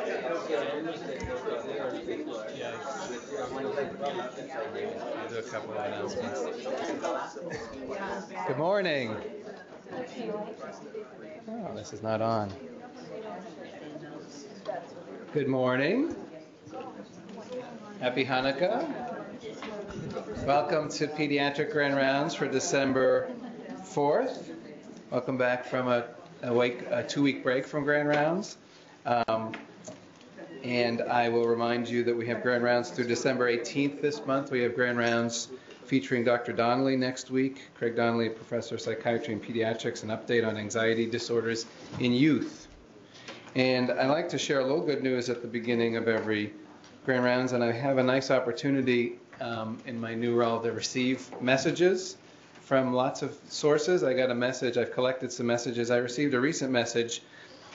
I'll do a couple of announcements. Good morning. Oh, this is not on. Good morning. Happy Hanukkah. Welcome to Pediatric Grand Rounds for December 4th. Welcome back from a, a, a two-week break from Grand Rounds. Um, and I will remind you that we have Grand Rounds through December 18th this month. We have Grand Rounds featuring Dr. Donnelly next week. Craig Donnelly, professor of psychiatry and pediatrics, an update on anxiety disorders in youth. And I like to share a little good news at the beginning of every Grand Rounds, and I have a nice opportunity um, in my new role to receive messages from lots of sources. I got a message, I've collected some messages. I received a recent message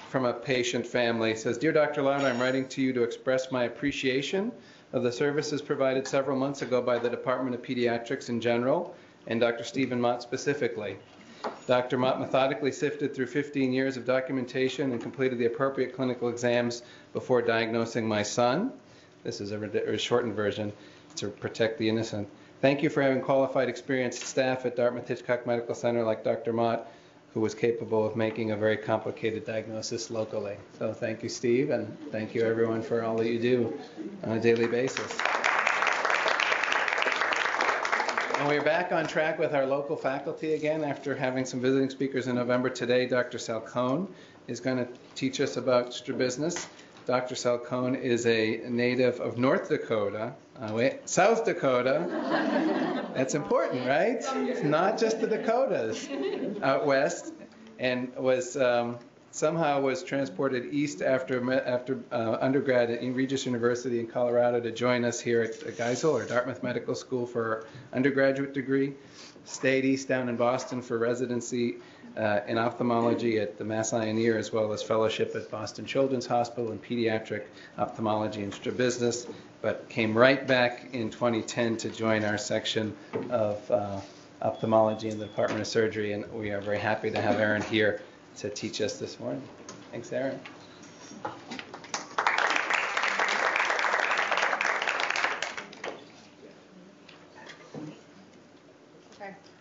from a patient family. It says, Dear Dr. Loud, I'm writing to you to express my appreciation of the services provided several months ago by the Department of Pediatrics in general and Dr. Stephen Mott specifically. Dr. Mott methodically sifted through 15 years of documentation and completed the appropriate clinical exams before diagnosing my son. This is a, a shortened version to protect the innocent. Thank you for having qualified, experienced staff at Dartmouth Hitchcock Medical Center like Dr. Mott who was capable of making a very complicated diagnosis locally. So thank you, Steve, and thank you everyone for all that you do on a daily basis. And we're back on track with our local faculty again after having some visiting speakers in November. Today, Dr. Salcone is going to teach us about strabismus. Dr. Salcone is a native of North Dakota, uh, wait, South Dakota. That's important, right? It's not just the Dakotas out west, and was um, somehow was transported east after after uh, undergrad at Regis University in Colorado to join us here at Geisel or Dartmouth Medical School for undergraduate degree. Stayed east down in Boston for residency uh, in ophthalmology at the Mass Eye and Ear, as well as fellowship at Boston Children's Hospital in pediatric ophthalmology and strabismus, but came right back in 2010 to join our section of uh, ophthalmology in the Department of Surgery, and we are very happy to have Erin here to teach us this morning. Thanks, Erin.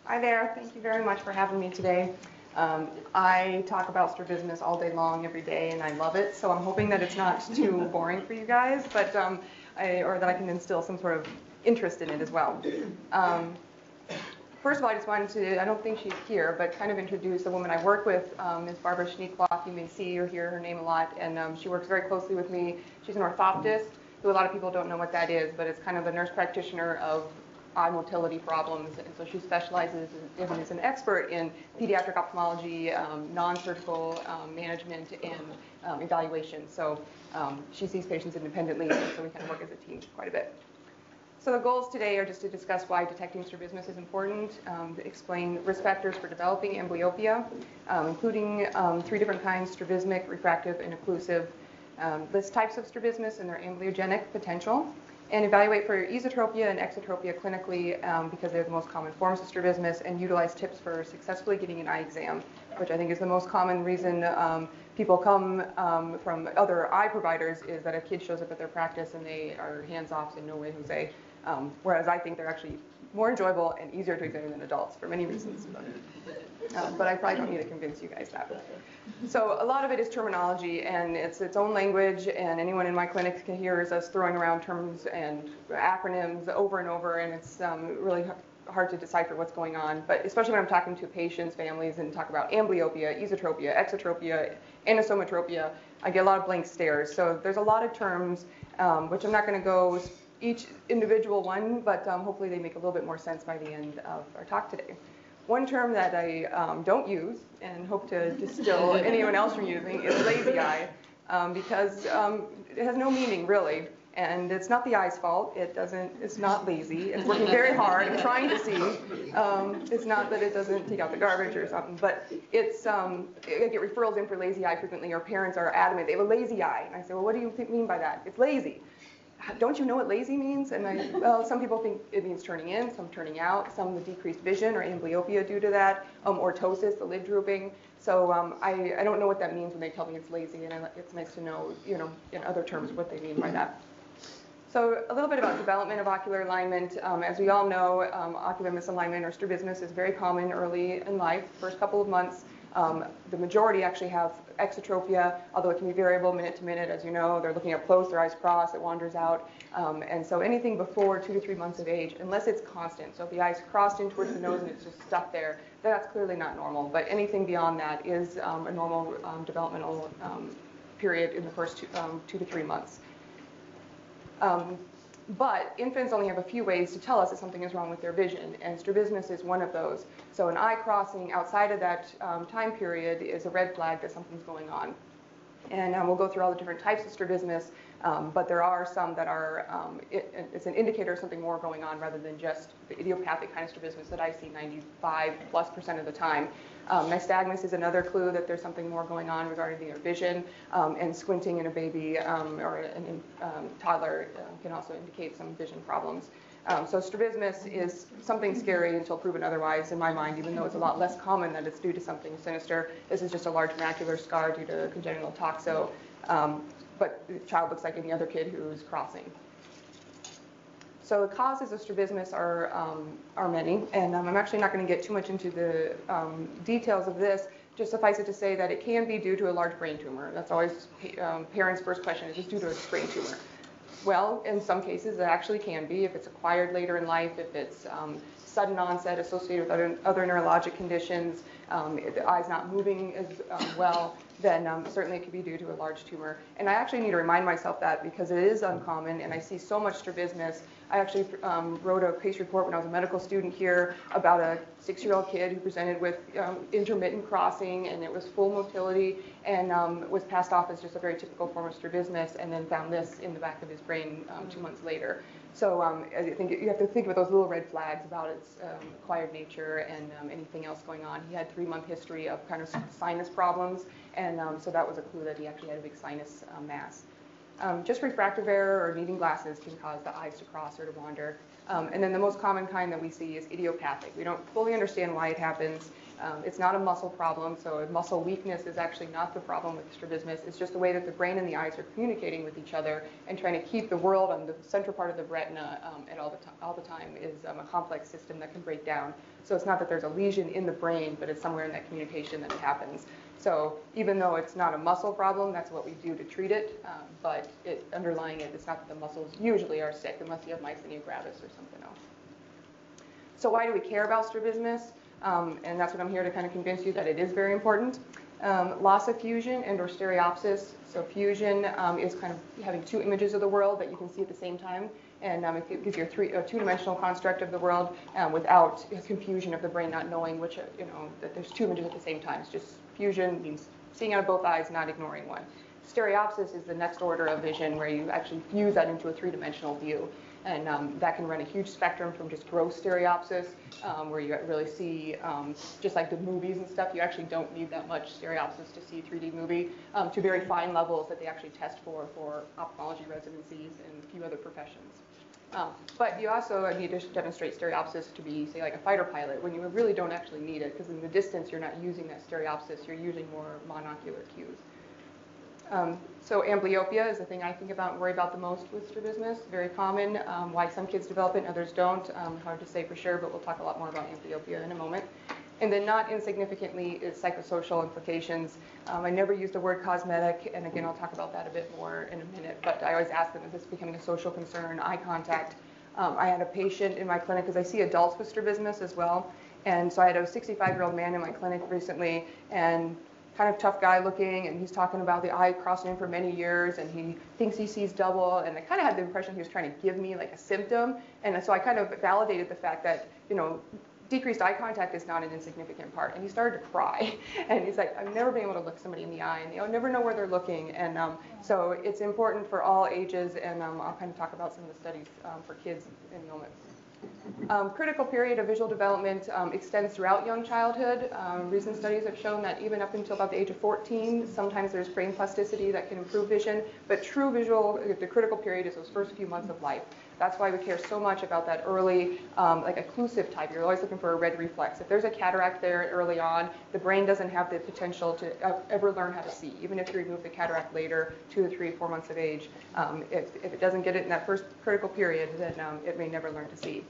Hi there. Thank you very much for having me today. Um, I talk about strabismus all day long, every day, and I love it. So I'm hoping that it's not too boring for you guys, but um, I, or that I can instill some sort of interest in it as well. Um, first of all, I just wanted to, I don't think she's here, but kind of introduce the woman I work with, um, Ms. Barbara Schneekloff. You may see or hear her name a lot, and um, she works very closely with me. She's an orthoptist, who a lot of people don't know what that is, but it's kind of a nurse practitioner of eye motility problems. And so she specializes and is an expert in pediatric ophthalmology, um, non-surgical um, management, and um, evaluation. So um, she sees patients independently, and so we kind of work as a team quite a bit. So the goals today are just to discuss why detecting strabismus is important, um, explain risk factors for developing amblyopia, um, including three different kinds, strabismic, refractive, and occlusive, list types of strabismus and their amblyogenic potential, and evaluate for esotropia and exotropia clinically um, because they're the most common forms of strabismus and utilize tips for successfully getting an eye exam, which I think is the most common reason um, people come um, from other eye providers is that a kid shows up at their practice and they are hands-off and no way Jose, um, whereas I think they're actually more enjoyable and easier to examine than adults for many reasons. But, um, but I probably don't need to convince you guys that. So a lot of it is terminology and it's its own language and anyone in my clinic can hear us throwing around terms and acronyms over and over and it's um, really hard to decipher what's going on. But especially when I'm talking to patients, families, and talk about amblyopia, esotropia, exotropia, anisometropia, I get a lot of blank stares. So there's a lot of terms, um, which I'm not going to go each individual one, but um, hopefully they make a little bit more sense by the end of our talk today. One term that I um, don't use and hope to distill anyone else from using is lazy eye um, because um, it has no meaning really. And it's not the eye's fault. It doesn't. It's not lazy. It's working very hard and trying to see. Um, it's not that it doesn't take out the garbage or something, but it's. Um, I get referrals in for lazy eye frequently, or parents are adamant they have a lazy eye, and I say, well, what do you think, mean by that? It's lazy don't you know what lazy means? And I, well, some people think it means turning in, some turning out, some the decreased vision or amblyopia due to that, um, or ptosis, the lid drooping. So um, I, I don't know what that means when they tell me it's lazy, and I, it's nice to know, you know, in other terms what they mean by that. So a little bit about development of ocular alignment. Um, as we all know, um, ocular misalignment or strabismus is very common early in life, first couple of months. Um, the majority actually have exotropia, although it can be variable minute to minute. As you know, they're looking up close, their eyes cross, it wanders out. Um, and so anything before two to three months of age, unless it's constant, so if the eyes crossed in towards the nose and it's just stuck there, that's clearly not normal. But anything beyond that is um, a normal um, developmental um, period in the first two, um, two to three months. But infants only have a few ways to tell us that something is wrong with their vision, and strabismus is one of those. So an eye crossing outside of that um, time period is a red flag that something's going on. And um, we'll go through all the different types of strabismus, um, but there are some that are, um, it, it's an indicator of something more going on rather than just the idiopathic kind of strabismus that I see 95 plus percent of the time. Um, nystagmus is another clue that there's something more going on regarding their vision, um, and squinting in a baby um, or a um, toddler uh, can also indicate some vision problems. Um, so strabismus is something scary until proven otherwise in my mind, even though it's a lot less common that it's due to something sinister. This is just a large macular scar due to congenital toxo, um, but the child looks like any other kid who's crossing. So the causes of strabismus are, um, are many, and um, I'm actually not going to get too much into the um, details of this. Just suffice it to say that it can be due to a large brain tumor. That's always um, parents' first question: Is this due to a brain tumor? Well, in some cases, it actually can be if it's acquired later in life, if it's um, sudden onset associated with other, other neurologic conditions, um, the eye's not moving as well, then um, certainly it could be due to a large tumor. And I actually need to remind myself that because it is uncommon and I see so much strabismus. I actually um, wrote a case report when I was a medical student here about a six-year-old kid who presented with um, intermittent crossing and it was full motility and um, was passed off as just a very typical form of strabismus and then found this in the back of his brain um, two months later. So um, I think you have to think about those little red flags about its um, acquired nature and anything else going on. He had three-month history of kind of sinus problems, and so that was a clue that he actually had a big sinus um, mass. Um, just refractive error or needing glasses can cause the eyes to cross or to wander. and then the most common kind that we see is idiopathic. We don't fully understand why it happens. Um, it's not a muscle problem, so muscle weakness is actually not the problem with strabismus. It's just the way that the brain and the eyes are communicating with each other and trying to keep the world on the central part of the retina um, at all the, all the time is um, a complex system that can break down. So it's not that there's a lesion in the brain, but it's somewhere in that communication that it happens. So even though it's not a muscle problem, that's what we do to treat it. Um, but it, underlying it, it's not that the muscles usually are sick unless you have myasthenia gravis or something else. So why do we care about strabismus? Um, and that's what I'm here to kind of convince you that it is very important. Um, loss of fusion and or stereopsis. So fusion um, is kind of having two images of the world that you can see at the same time. And um, it gives you a, three, a two-dimensional construct of the world um, without confusion of the brain not knowing which, you know, that there's two images at the same time. It's just fusion means seeing out of both eyes, not ignoring one. Stereopsis is the next order of vision where you actually fuse that into a three-dimensional view. And um, that can run a huge spectrum from just gross stereopsis, um, where you really see, um, just like the movies and stuff, you actually don't need that much stereopsis to see a 3D movie, um, to very fine levels that they actually test for for ophthalmology residencies and a few other professions. Um, but you also need to demonstrate stereopsis to be, say, like a fighter pilot, when you really don't actually need it, because in the distance you're not using that stereopsis, you're using more monocular cues. Um, so amblyopia is the thing I think about and worry about the most with strabismus. Very common. Um, why some kids develop it and others don't, um, hard to say for sure, but we'll talk a lot more about amblyopia in a moment. And then not insignificantly is psychosocial implications. Um, I never use the word cosmetic, and again, I'll talk about that a bit more in a minute, but I always ask them, is this becoming a social concern, eye contact? Um, I had a patient in my clinic, because I see adults with strabismus as well, and so I had a 65-year-old man in my clinic recently, and kind of tough guy looking, and he's talking about the eye crossing for many years, and he thinks he sees double, and I kind of had the impression he was trying to give me like a symptom, and so I kind of validated the fact that, you know, decreased eye contact is not an insignificant part. And he started to cry, and he's like, I've never been able to look somebody in the eye, and they never know where they're looking, and um, so it's important for all ages, and um, I'll kind of talk about some of the studies um, for kids in a moment. Um, critical period of visual development um, extends throughout young childhood. Um, recent studies have shown that even up until about the age of 14, sometimes there's brain plasticity that can improve vision, but true visual, the critical period is those first few months of life. That's why we care so much about that early, um, like occlusive type. You're always looking for a red reflex. If there's a cataract there early on, the brain doesn't have the potential to ever learn how to see. Even if you remove the cataract later, two or three, four months of age, um, if, if, it doesn't get it in that first critical period, then um, it may never learn to see.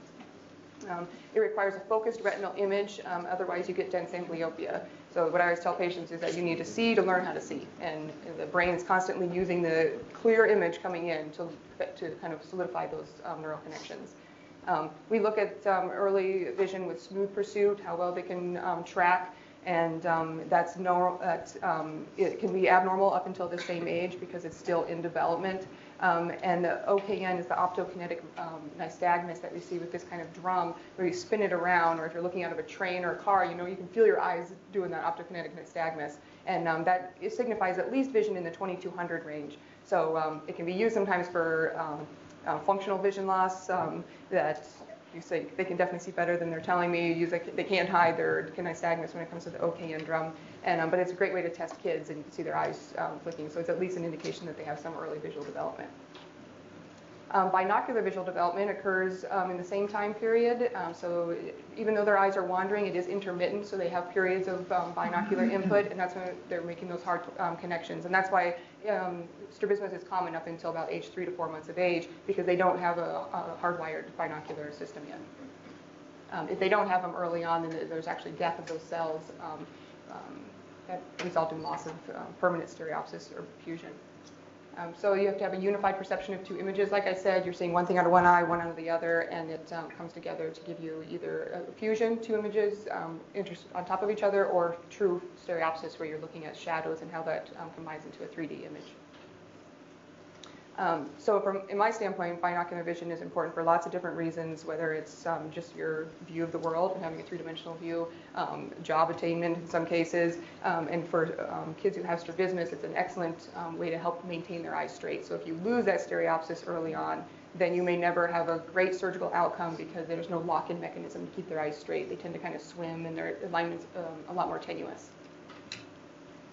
Um, it requires a focused retinal image, um, otherwise you get dense amblyopia. So what I always tell patients is that you need to see to learn how to see, and the brain is constantly using the clear image coming in to, to kind of solidify those um, neural connections. Um, we look at um, early vision with smooth pursuit, how well they can um, track, and um, that's normal. it can be abnormal up until the same age because it's still in development. Um, and the OKN is the optokinetic um, nystagmus that we see with this kind of drum where you spin it around, or if you're looking out of a train or a car, you know, you can feel your eyes doing that optokinetic nystagmus. And um, that signifies at least vision in the 2200 range. So um, it can be used sometimes for um, uh, functional vision loss um, that you say they can definitely see better than they're telling me. Use they can't hide their nystagmus when it comes to the OKN drum. And, um, but it's a great way to test kids, and you can see their eyes um, flicking. So it's at least an indication that they have some early visual development. Um, binocular visual development occurs um, in the same time period. Um, so even though their eyes are wandering, it is intermittent. So they have periods of um, binocular input, and that's when they're making those hard connections. And that's why strabismus is common up until about age three to four months of age, because they don't have a, a hardwired binocular system yet. Um, if they don't have them early on, then there's actually death of those cells um, um, that result in loss of uh, permanent stereopsis or fusion. Um, so you have to have a unified perception of two images. Like I said, you're seeing one thing out of one eye, one out of the other, and it um, comes together to give you either a fusion, two images um, on top of each other, or true stereopsis, where you're looking at shadows and how that um, combines into a 3D image. Um, so from in my standpoint, binocular vision is important for lots of different reasons, whether it's um, just your view of the world and having a three-dimensional view, um, job attainment in some cases, um, and for um, kids who have strabismus, it's an excellent um, way to help maintain their eyes straight. So if you lose that stereopsis early on, then you may never have a great surgical outcome because there's no lock-in mechanism to keep their eyes straight. They tend to kind of swim and their alignment's a lot more tenuous.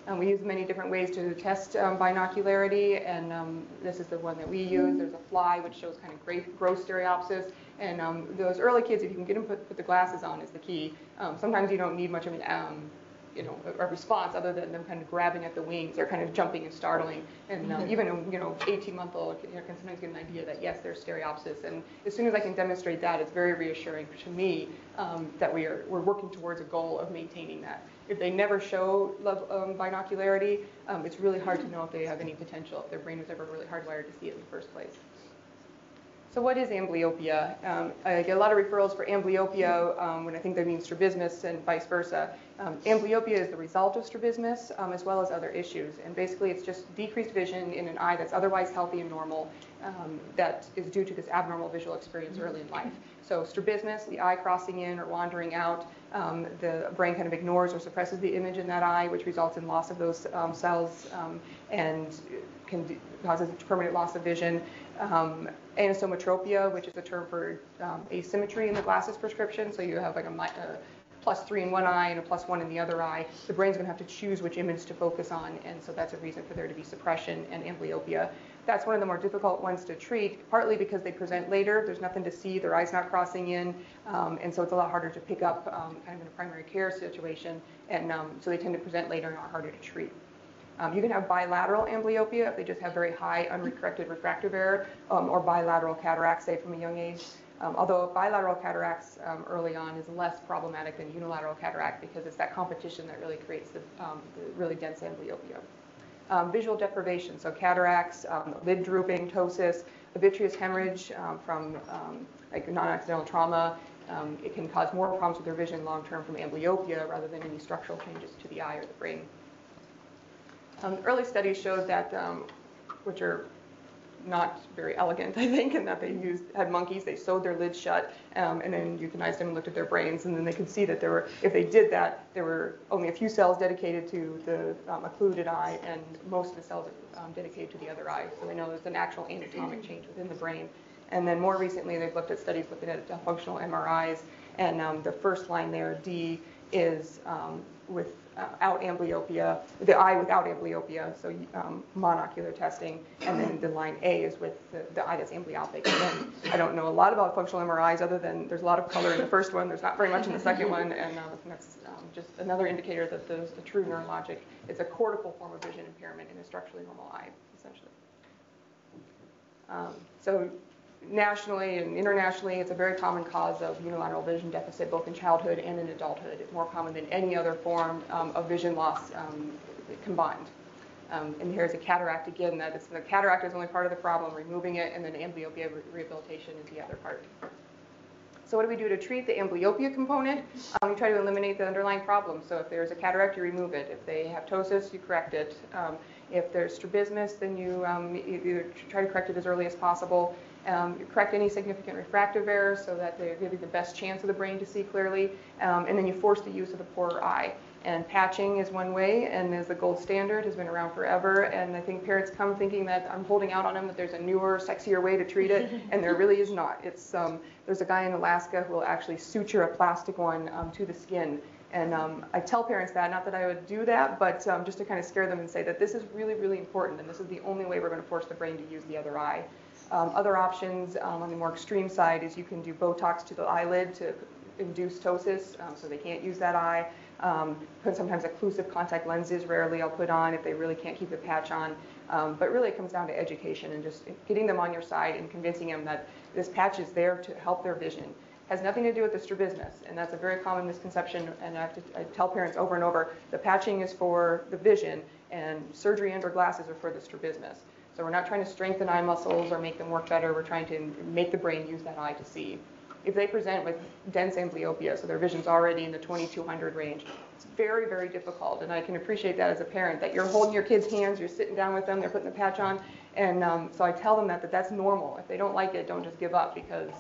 Um, we use many different ways to test um, binocularity, and um, this is the one that we use. There's a fly, which shows kind of great gross stereopsis. And um, those early kids, if you can get them put, put the glasses on, is the key. Um, sometimes you don't need much of an um, you know, a, response other than them kind of grabbing at the wings or kind of jumping and startling. And um, even a you know 18 month old you know, can sometimes get an idea that yes, there's stereopsis. And as soon as I can demonstrate that, it's very reassuring to me um, that we are we're working towards a goal of maintaining that. If they never show love, um, binocularity, um, it's really hard to know if they have any potential, if their brain was ever really hardwired to see it in the first place. So what is amblyopia? Um, I get a lot of referrals for amblyopia um, when I think they mean strabismus and vice versa. Um, amblyopia is the result of strabismus um, as well as other issues. And basically it's just decreased vision in an eye that's otherwise healthy and normal um, that is due to this abnormal visual experience early in life. So strabismus, the eye crossing in or wandering out, um, the brain kind of ignores or suppresses the image in that eye, which results in loss of those cells and can causes permanent loss of vision. Um, anisometropia, which is a term for um, asymmetry in the glasses prescription. So you have like a, a, plus three in one eye and a plus one in the other eye. The brain's going to have to choose which image to focus on, and so that's a reason for there to be suppression and amblyopia. That's one of the more difficult ones to treat, partly because they present later. There's nothing to see, their eye's not crossing in, um, and so it's a lot harder to pick up um, kind of in a primary care situation, and um, so they tend to present later and are harder to treat. Um, you can have bilateral amblyopia if they just have very high uncorrected refractive error um, or bilateral cataracts, say from a young age. Um, although bilateral cataracts um, early on is less problematic than unilateral cataract because it's that competition that really creates the, um, the really dense amblyopia. Um, visual deprivation, so cataracts, lid drooping, ptosis, a vitreous hemorrhage from like non-accidental trauma, um, it can cause more problems with their vision long term from amblyopia rather than any structural changes to the eye or the brain. Um, early studies showed that, um, which are not very elegant, I think, in that they used had monkeys, they sewed their lids shut, um, and then euthanized them and looked at their brains, and then they could see that there were, if they did that, there were only a few cells dedicated to the um, occluded eye, and most of the cells um, dedicated to the other eye. So they know there's an actual anatomic change within the brain, And then more recently, they've looked at studies looking at functional MRIs. And um, the first line there, D, is um, without amblyopia, the eye without amblyopia, so um, monocular testing. And then the line A is with the, the eye that's amblyopic. And then I don't know a lot about functional MRIs other than there's a lot of color in the first one, there's not very much in the second one, and uh, that's um, just another indicator that there's a true neurologic, it's a cortical form of vision impairment in a structurally normal eye, essentially. Um, so nationally and internationally, it's a very common cause of unilateral vision deficit, both in childhood and in adulthood. It's more common than any other form um, of vision loss um, combined. Um, and here's a cataract again. That is, the cataract is only part of the problem, removing it, and then amblyopia re- rehabilitation is the other part. So what do we do to treat the amblyopia component? Um, we try to eliminate the underlying problem. So if there's a cataract, you remove it. If they have ptosis, you correct it. Um, if there's strabismus, then you um, either try to correct it as early as possible. Um, correct any significant refractive errors so that they give you the best chance of the brain to see clearly, um, and then you force the use of the poorer eye. And patching is one way, and is the gold standard, has been around forever. And I think parents come thinking that I'm holding out on them that there's a newer, sexier way to treat it, and there really is not. It's um, there's a guy in Alaska who will actually suture a plastic one um, to the skin. And um, I tell parents that, not that I would do that, but um, just to kind of scare them and say that this is really, really important, and this is the only way we're going to force the brain to use the other eye. Um, other options um, on the more extreme side is you can do Botox to the eyelid to induce ptosis, um, so they can't use that eye. Um, sometimes occlusive contact lenses, rarely I'll put on if they really can't keep the patch on. Um, but really, it comes down to education and just getting them on your side and convincing them that this patch is there to help their vision. Has nothing to do with the strabismus, and that's a very common misconception. And I, have to, I tell parents over and over: the patching is for the vision, and surgery under glasses are for the strabismus. So we're not trying to strengthen eye muscles or make them work better. We're trying to make the brain use that eye to see. If they present with dense amblyopia, so their vision's already in the 2200 range, it's very, very difficult. And I can appreciate that as a parent, that you're holding your kid's hands, you're sitting down with them, they're putting the patch on. And um, so I tell them that, that that's normal. If they don't like it, don't just give up because,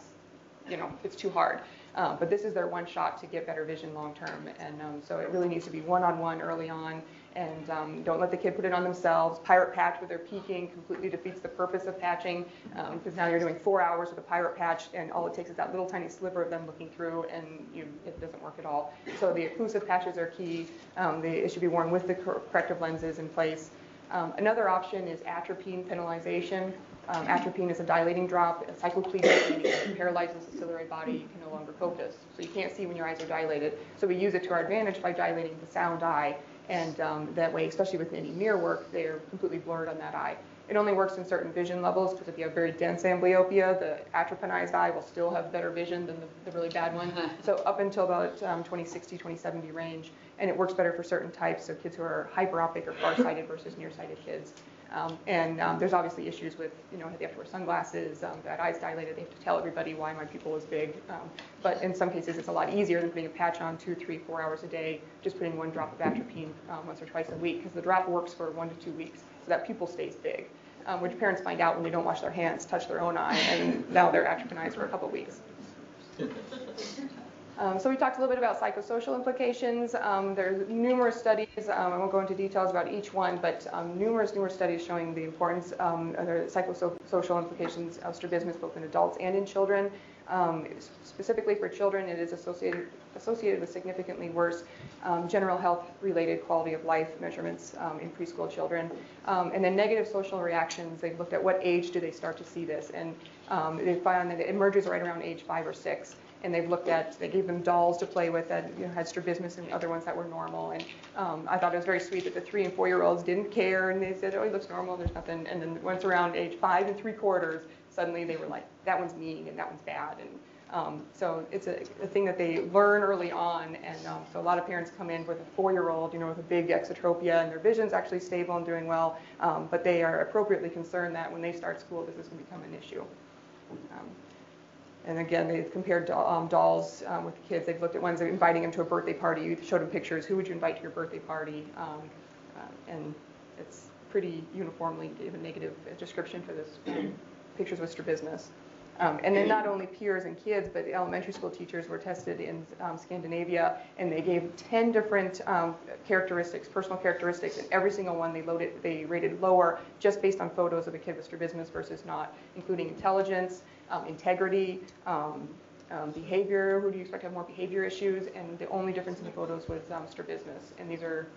you know, it's too hard. Um, but this is their one shot to get better vision long term. And um, so it really needs to be one on one early on and um, don't let the kid put it on themselves. Pirate patch where they're peeking completely defeats the purpose of patching because um, now you're doing four hours with a pirate patch and all it takes is that little tiny sliver of them looking through and you, it doesn't work at all. So the occlusive patches are key. Um, they, it should be worn with the corrective lenses in place. Um, another option is atropine penalization. Um, atropine is a dilating drop. Cycloplegia, it paralyzes the ciliary body. You can no longer focus. So you can't see when your eyes are dilated. So we use it to our advantage by dilating the sound eye and um, that way, especially with any mirror work, they're completely blurred on that eye. It only works in certain vision levels because if you have very dense amblyopia, the atropinized eye will still have better vision than the, the really bad one. so up until about um, 2060, 2070 range, and it works better for certain types, so kids who are hyperopic or farsighted versus nearsighted kids. Um, and um, there's obviously issues with, you know, they have to wear sunglasses, um, eye's dilated, they have to tell everybody why my pupil is big. Um, but in some cases, it's a lot easier than putting a patch on two, three, four hours a day, just putting one drop of atropine um, once or twice a week, because the drop works for one to two weeks, so that pupil stays big. Um, which parents find out when they don't wash their hands, touch their own eye, and now they're atropinized for a couple weeks. Um, so we talked a little bit about psychosocial implications. Um, there's numerous studies. Um, I won't go into details about each one, but um, numerous, numerous studies showing the importance um, of the psychosocial implications of strabismus both in adults and in children. Um, specifically for children, it is associated associated with significantly worse general health-related quality of life measurements in preschool children. and then negative social reactions. They've looked at what age do they start to see this, and they found that it emerges right around age five or six and they've looked at, they gave them dolls to play with that you know, had strabismus and other ones that were normal. And um, I thought it was very sweet that the three and four year olds didn't care and they said, oh, he looks normal, there's nothing. And then once around age five and three quarters, suddenly they were like, that one's mean and that one's bad. And um, so it's a, a, thing that they learn early on. And um, so a lot of parents come in with a four year old, you know, with a big exotropia and their vision's actually stable and doing well. Um, but they are appropriately concerned that when they start school, this is going to become an issue. And again, they've compared um, dolls um, with the kids. They've looked at ones inviting them to a birthday party. You showed them pictures. Who would you invite to your birthday party? Um, uh, and it's pretty uniformly gave a negative description for this pictures with strabismus. Um, and then not only peers and kids, but the elementary school teachers were tested in um, Scandinavia, and they gave 10 different um, characteristics, personal characteristics, and every single one they loaded, they rated lower just based on photos of a kid with strabismus versus not, including intelligence, um, integrity, um, um, behavior. Who do you expect to have more behavior issues? And the only difference in the photos was um, strabismus, and these are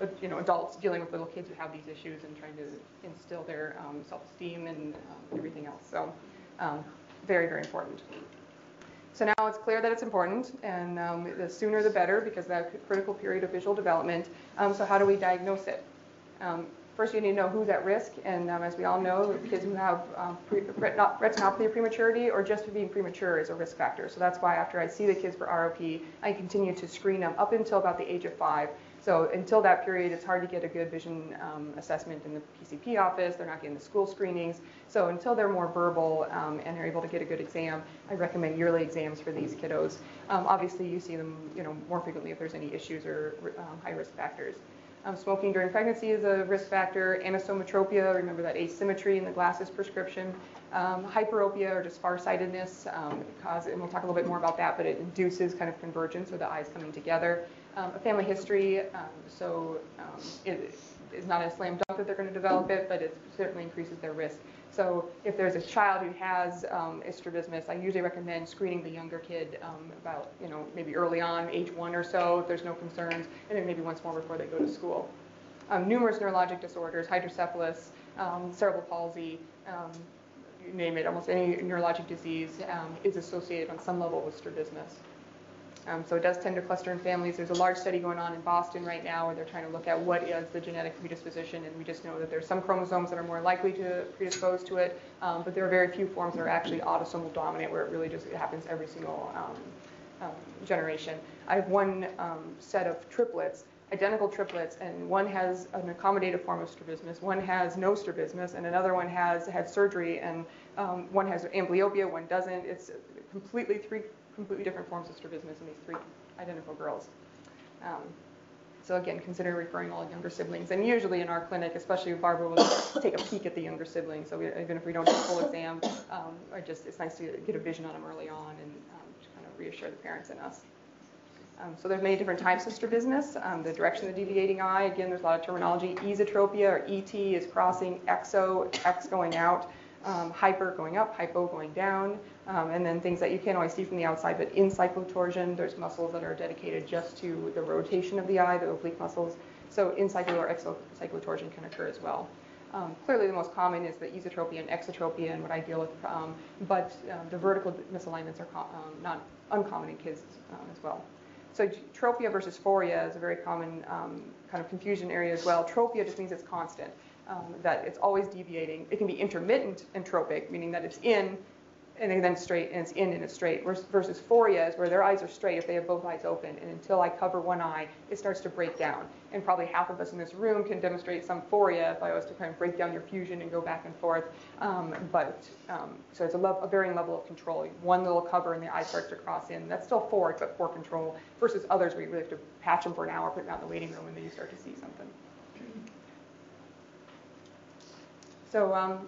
uh, you know, adults dealing with little kids who have these issues and trying to instill their um, self-esteem and everything else. So, very, very important. So now it's clear that it's important, and um, the sooner the better because that critical period of visual development. Um, so how do we diagnose it? Um, first, you need to know who's at risk, and um, as we all know, kids who have um, pre- retinopathy of prematurity or just being premature is a risk factor. So that's why after I see the kids for ROP, I continue to screen them up until about the age of five. So until that period, it's hard to get a good vision um, assessment in the PCP office. They're not getting the school screenings. So until they're more verbal um, and they're able to get a good exam, I recommend yearly exams for these kiddos. Um, obviously, you see them, you know, more frequently if there's any issues or um, high risk factors. Um, smoking during pregnancy is a risk factor. Anisometropia, remember that asymmetry in the glasses prescription. Um, hyperopia or just farsightedness, um, cause, and we'll talk a little bit more about that, but it induces kind of convergence or the eyes coming together. Um, a family history, um, so um, it is not a slam dunk that they're going to develop it, but it certainly increases their risk. So if there's a child who has um, strabismus, I usually recommend screening the younger kid um, about, you know, maybe early on, age one or so, if there's no concerns, and then maybe once more before they go to school. Um, numerous neurologic disorders, hydrocephalus, um, cerebral palsy, um, you name it, almost any neurologic disease um, is associated on some level with strabismus. Um, so it does tend to cluster in families. There's a large study going on in Boston right now where they're trying to look at what is the genetic predisposition, and we just know that there's some chromosomes that are more likely to predispose to it, um, but there are very few forms that are actually autosomal dominant where it really just it happens every single um, um, generation. I have one um, set of triplets, identical triplets, and one has an accommodative form of strabismus, one has no strabismus, and another one has had surgery, and um, one has amblyopia, one doesn't. It's completely three completely different forms of strabismus in these three identical girls. Um, so again, consider referring all younger siblings. And usually in our clinic, especially Barbara will take a peek at the younger siblings. So we, even if we don't do a full exam, um, I just it's nice to get a vision on them early on and um, to kind of reassure the parents and us. Um, so there's many different types of strabismus. Um, the direction of the deviating eye, again, there's a lot of terminology. Esotropia or ET is crossing, exo, X going out, um, hyper going up, hypo going down, um, and then things that you can't always see from the outside, but in cyclotorsion, there's muscles that are dedicated just to the rotation of the eye, the oblique muscles. So in cyclo or exocyclotorsion can occur as well. Um, clearly, the most common is the esotropia and exotropia, and what I deal with. Um, but uh, the vertical misalignments are um, not uncommon in kids um, as well. So tropia versus phoria is a very common um, kind of confusion area as well. Tropia just means it's constant, um, that it's always deviating. It can be intermittent entropic, meaning that it's in and then straight and it's in and it's straight versus is where their eyes are straight if they have both eyes open and until I cover one eye it starts to break down. And probably half of us in this room can demonstrate some phoria if I was to kind of break down your fusion and go back and forth. Um, but um, so it's a, a, varying level of control. One little cover and the eye starts to cross in. That's still four except for control. Versus others where you really have to patch them for an hour put them out in the waiting room and then you start to see something so um,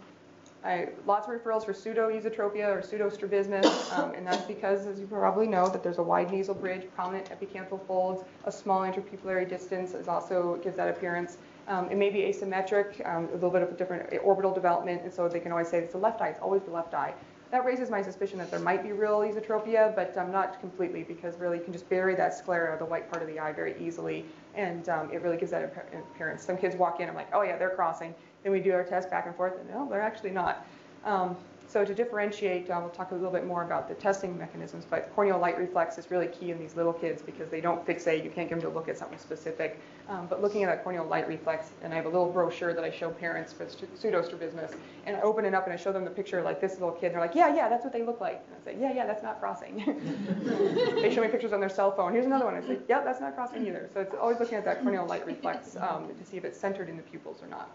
I, lots of referrals for pseudoesotropia or pseudostrabismus, um, and that's because, as you probably know, that there's a wide nasal bridge, prominent epicanthal folds, a small interpupillary distance is also gives that appearance. Um, it may be asymmetric, um, a little bit of a different orbital development, and so they can always say it's the left eye, it's always the left eye. That raises my suspicion that there might be real esotropia, but um, not completely, because really you can just bury that sclera, the white part of the eye, very easily, and um, it really gives that appearance. Some kids walk in, I'm like, oh yeah, they're crossing. Then we do our test back and forth, and no, they're actually not. Um, so to differentiate, um, we'll talk a little bit more about the testing mechanisms, but corneal light reflex is really key in these little kids because they don't fixate. You can't get them to look at something specific. Um, but looking at that corneal light reflex, and I have a little brochure that I show parents for pseudostrabismus, and I open it up and I show them the picture like this little kid. They're like, yeah, yeah, that's what they look like. And I say, yeah, yeah, that's not crossing. they show me pictures on their cell phone. Here's another one. I say, yeah, that's not crossing either. So it's always looking at that corneal light reflex um, to see if it's centered in the pupils or not.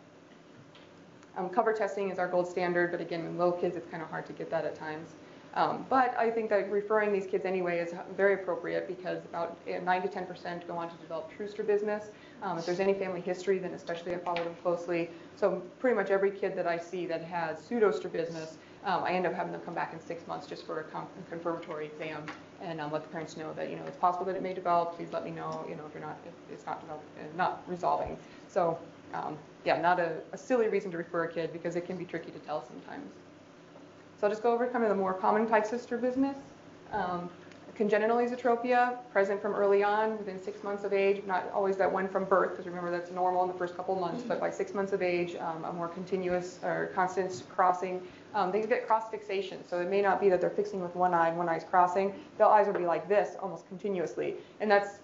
Um, cover testing is our gold standard, but again, in little kids, it's kind of hard to get that at times. Um, but I think that referring these kids anyway is very appropriate because about 9 to 10% go on to develop true strabismus. Um, if there's any family history, then especially I follow them closely. So pretty much every kid that I see that has pseudostrabismus, um, I end up having them come back in six months just for a confirmatory exam and um, let the parents know that you know it's possible that it may develop. Please let me know, you know, if you're not if it's not develop, uh, not resolving. So um, yeah, not a, a silly reason to refer a kid because it can be tricky to tell sometimes. So I'll just go over kind of the more common types of strabismus. Um, congenital esotropia, present from early on, within six months of age, not always that one from birth, because remember that's normal in the first couple months, but by six months of age, um, a more continuous or constant crossing. Um, they get cross fixation, so it may not be that they're fixing with one eye and one eye's crossing. Their eyes will be like this almost continuously, and that's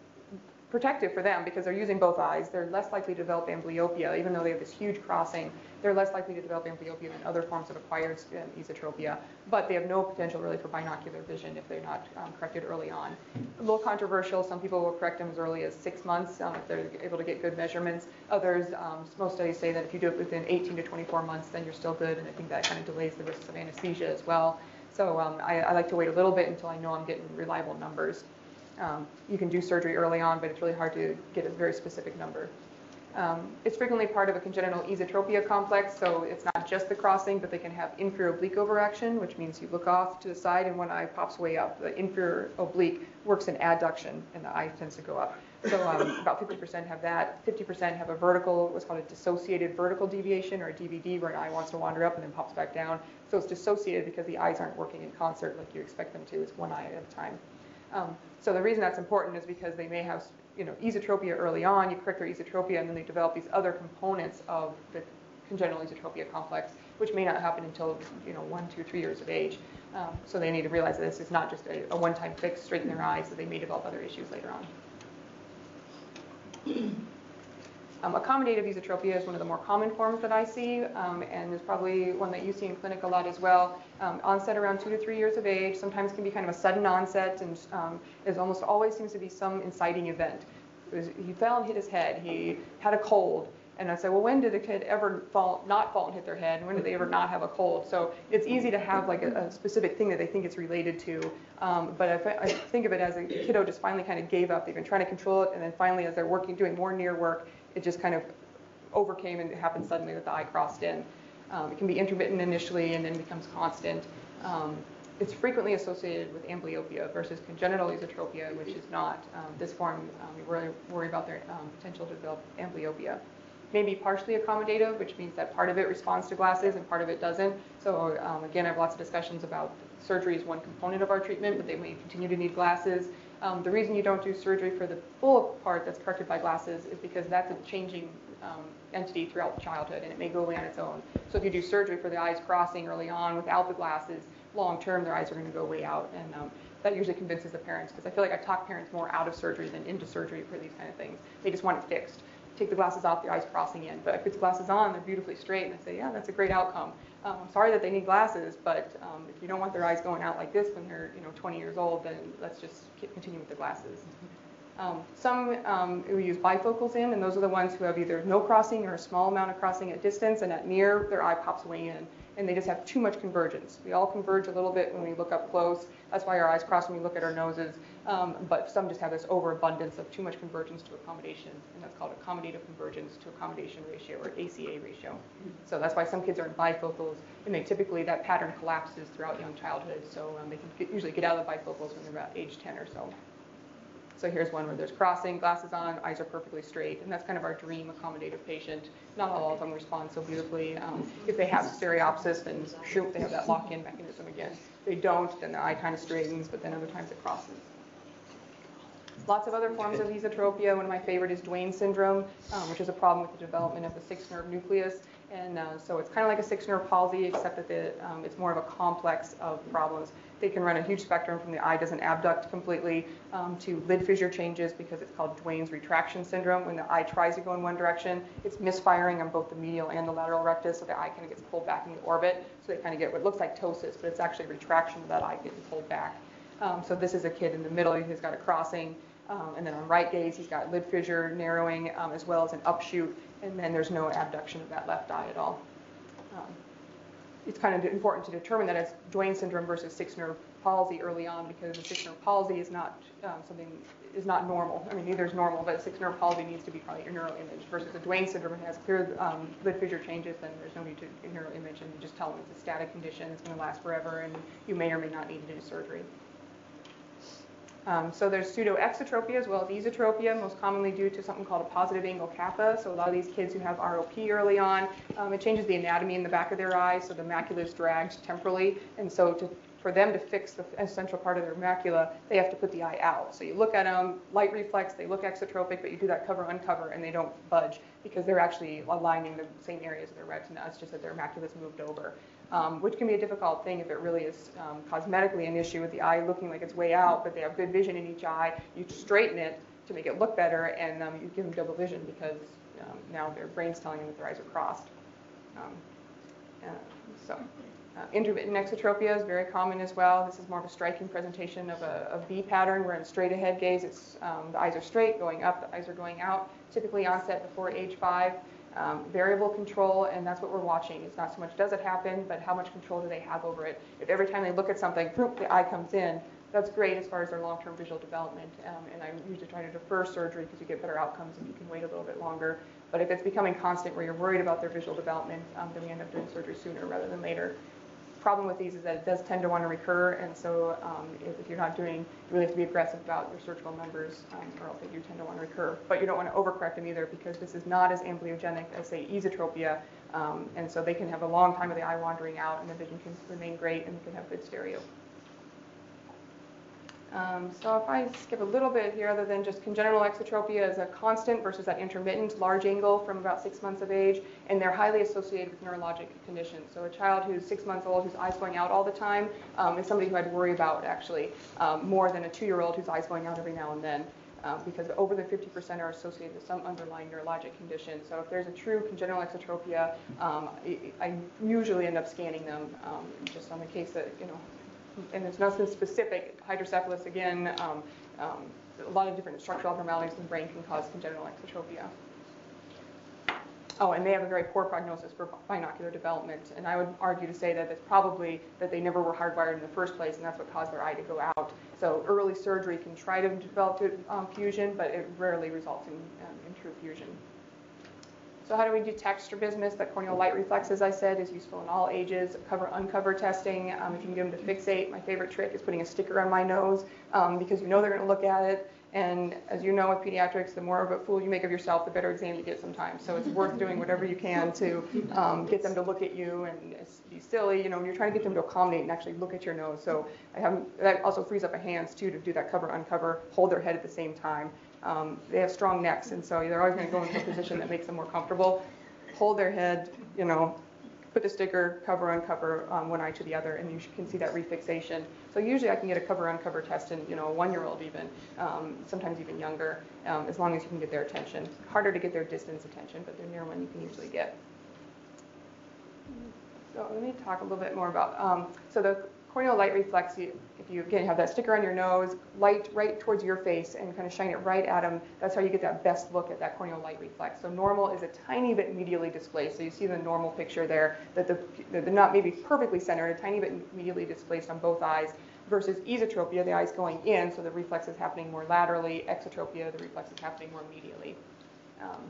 protective for them because they're using both eyes. They're less likely to develop amblyopia, even though they have this huge crossing. They're less likely to develop amblyopia than other forms of acquired esotropia, but they have no potential really for binocular vision if they're not um, corrected early on. A little controversial. Some people will correct them as early as six months um, if they're able to get good measurements. Others, um, most studies say that if you do it within 18 to 24 months, then you're still good, and I think that kind of delays the risks of anesthesia as well. So um, I, I like to wait a little bit until I know I'm getting reliable numbers. Um, you can do surgery early on, but it's really hard to get a very specific number. Um, it's frequently part of a congenital esotropia complex, so it's not just the crossing, but they can have inferior oblique overaction, which means you look off to the side and one eye pops way up. The inferior oblique works in adduction, and the eye tends to go up. So um, about 50% have that. 50% have a vertical, what's called a dissociated vertical deviation, or a DVD, where an eye wants to wander up and then pops back down. So it's dissociated because the eyes aren't working in concert like you expect them to. It's one eye at a time. Um, so the reason that's important is because they may have, you know, esotropia early on, you correct their esotropia, and then they develop these other components of the congenital esotropia complex, which may not happen until, you know, one, two, three years of age. Um, so they need to realize that this is not just a, a one-time fix, straighten their eyes, that they may develop other issues later on. Um, accommodative esotropia is one of the more common forms that I see, um, and is probably one that you see in clinic a lot as well. Um, onset around two to three years of age, sometimes can be kind of a sudden onset, and um, is almost always seems to be some inciting event. Was, he fell and hit his head. He had a cold. And I say, well, when did a kid ever fall, not fall and hit their head? And when did they ever not have a cold? So it's easy to have like a, a specific thing that they think it's related to. Um, but I, I, think of it as a kiddo just finally kind of gave up. They've been trying to control it, and then finally, as they're working, doing more near work, it just kind of overcame and it happened suddenly with the eye crossed in. Um, it can be intermittent initially and then becomes constant. Um, it's frequently associated with amblyopia versus congenital esotropia, which is not. Um, this form, um, we worry, worry about their um, potential to develop amblyopia. Maybe partially accommodative, which means that part of it responds to glasses and part of it doesn't. So um, again, I have lots of discussions about surgery is one component of our treatment, but they may continue to need glasses. Um, the reason you don't do surgery for the full part that's corrected by glasses is because that's a changing um, entity throughout childhood and it may go away on its own. So if you do surgery for the eyes crossing early on without the glasses, long term their eyes are going to go way out. And um, that usually convinces the parents because I feel like I talk parents more out of surgery than into surgery for these kind of things. They just want it fixed. Take the glasses off, the eyes crossing in. But if it's glasses on, they're beautifully straight, and I say, yeah, that's a great outcome. Um, I'm sorry that they need glasses, but um, if you don't want their eyes going out like this when they're, you know, 20 years old, then let's just continue with the glasses. Um, some um, we use bifocals in, and those are the ones who have either no crossing or a small amount of crossing at distance, and at near, their eye pops way in, and they just have too much convergence. We all converge a little bit when we look up close. That's why our eyes cross when we look at our noses. Um, but some just have this overabundance of too much convergence to accommodation, and that's called accommodative convergence to accommodation ratio, or ACA ratio. So that's why some kids are in bifocals, and they typically, that pattern collapses throughout young childhood, so um, they can get, usually get out of the bifocals when they're about age 10 or so. So here's one where there's crossing, glasses on, eyes are perfectly straight, and that's kind of our dream accommodative patient. Not all of them respond so beautifully. Um, if they have stereopsis, then shoot, they have that lock-in mechanism again. If they don't, then the eye kind of straightens, but then other times it crosses. Lots of other forms of esotropia. One of my favorite is Duane syndrome, um, which is a problem with the development of the sixth nerve nucleus. And uh, so it's kind of like a sixth nerve palsy, except that the, um, it's more of a complex of problems. They can run a huge spectrum from the eye doesn't abduct completely um, to lid fissure changes because it's called Duane's retraction syndrome. When the eye tries to go in one direction, it's misfiring on both the medial and the lateral rectus, so the eye kind of gets pulled back into orbit. So they kind of get what looks like ptosis, but it's actually retraction of that eye getting pulled back. Um, so this is a kid in the middle who's got a crossing, um, and then on right gaze he's got lid fissure narrowing um, as well as an upshoot, and then there's no abduction of that left eye at all. Um, it's kind of important to determine that it's Duane syndrome versus sixth nerve palsy early on because the sixth nerve palsy is not um, something is not normal. I mean, neither is normal, but sixth nerve palsy needs to be probably your neural image versus a Duane syndrome has clear um, lid fissure changes, then there's no need to neural image and you just tell them it's a static condition, it's going to last forever, and you may or may not need to do surgery. Um, so there's pseudoexotropia as well as esotropia, most commonly due to something called a positive angle kappa. So a lot of these kids who have ROP early on, um, it changes the anatomy in the back of their eye, so the macula is dragged temporally, and so to, for them to fix the essential part of their macula, they have to put the eye out. So you look at them, light reflex, they look exotropic, but you do that cover uncover, and they don't budge because they're actually aligning the same areas of their retina. It's just that their macula's moved over um, which can be a difficult thing if it really is um, cosmetically an issue with the eye looking like it's way out, but they have good vision in each eye. You straighten it to make it look better, and um, you give them double vision because um, now their brain's telling them that their eyes are crossed. Um, uh, so. Uh, intermittent exotropia is very common as well. This is more of a striking presentation of a, a V pattern where in straight ahead gaze, it's, um, the eyes are straight, going up, the eyes are going out, typically onset before age five um, variable control, and that's what we're watching. It's not so much does it happen, but how much control do they have over it. If every time they look at something, whoop, the eye comes in, that's great as far as their long-term visual development. Um, and I'm usually try to defer surgery because you get better outcomes if you can wait a little bit longer. But if it's becoming constant where you're worried about their visual development, um, then we end up doing surgery sooner rather than later problem with these is that it does tend to want to recur, and so um, if, if, you're not doing, you really have to be aggressive about your surgical numbers, um, or else they do tend to want to recur. But you don't want to overcorrect them either, because this is not as amblyogenic as, say, esotropia, um, and so they can have a long time of the eye wandering out, and the vision can remain great, and you can have good stereo. Um, so if I skip a little bit here, other than just congenital exotropia is a constant versus that intermittent large angle from about six months of age, and they're highly associated with neurologic conditions. So a child who's six months old whose eyes going out all the time um, is somebody who I'd worry about actually um, more than a two-year-old whose eyes going out every now and then. Um, because over the 50% are associated with some underlying neurologic condition. So if there's a true congenital exotropia, um, I, I, usually end up scanning them um, just on the case that, you know, and it's nothing specific. Hydrocephalus, again, um, um, a lot of different structural abnormalities in the brain can cause congenital exotropia. Oh, and they have a very poor prognosis for binocular development. And I would argue to say that it's probably that they never were hardwired in the first place, and that's what caused their eye to go out. So early surgery can try to develop um, fusion, but it rarely results in, um, in true fusion. So how do we do detect strabismus? That corneal light reflex, as I said, is useful in all ages. Cover uncover testing, um, if you can get them to fixate. My favorite trick is putting a sticker on my nose um, because you know they're going to look at it. And as you know with pediatrics, the more of a fool you make of yourself, the better exam you get sometimes. So it's worth doing whatever you can to um, get them to look at you and be silly. You know, you're trying to get them to accommodate and actually look at your nose. So I have, that also frees up a hands too to do that cover uncover, hold their head at the same time. Um, they have strong necks, and so they're always going to go into a position that makes them more comfortable. Hold their head, you know, put the sticker, cover uncover um, one eye to the other, and you can see that refixation. So usually I can get a cover uncover test in, you know, a one-year-old even, um, sometimes even younger, um, as long as you can get their attention. Harder to get their distance attention, but their near one you can usually get. So let me talk a little bit more about, um, so the corneal light reflex, if you again have that sticker on your nose, light right towards your face and kind of shine it right at them, that's how you get that best look at that corneal light reflex. So normal is a tiny bit medially displaced. So you see the normal picture there, that the, they're not maybe perfectly centered, a tiny bit medially displaced on both eyes, versus esotropia, the eyes going in, so the reflex is happening more laterally, exotropia, the reflex is happening more medially. Um,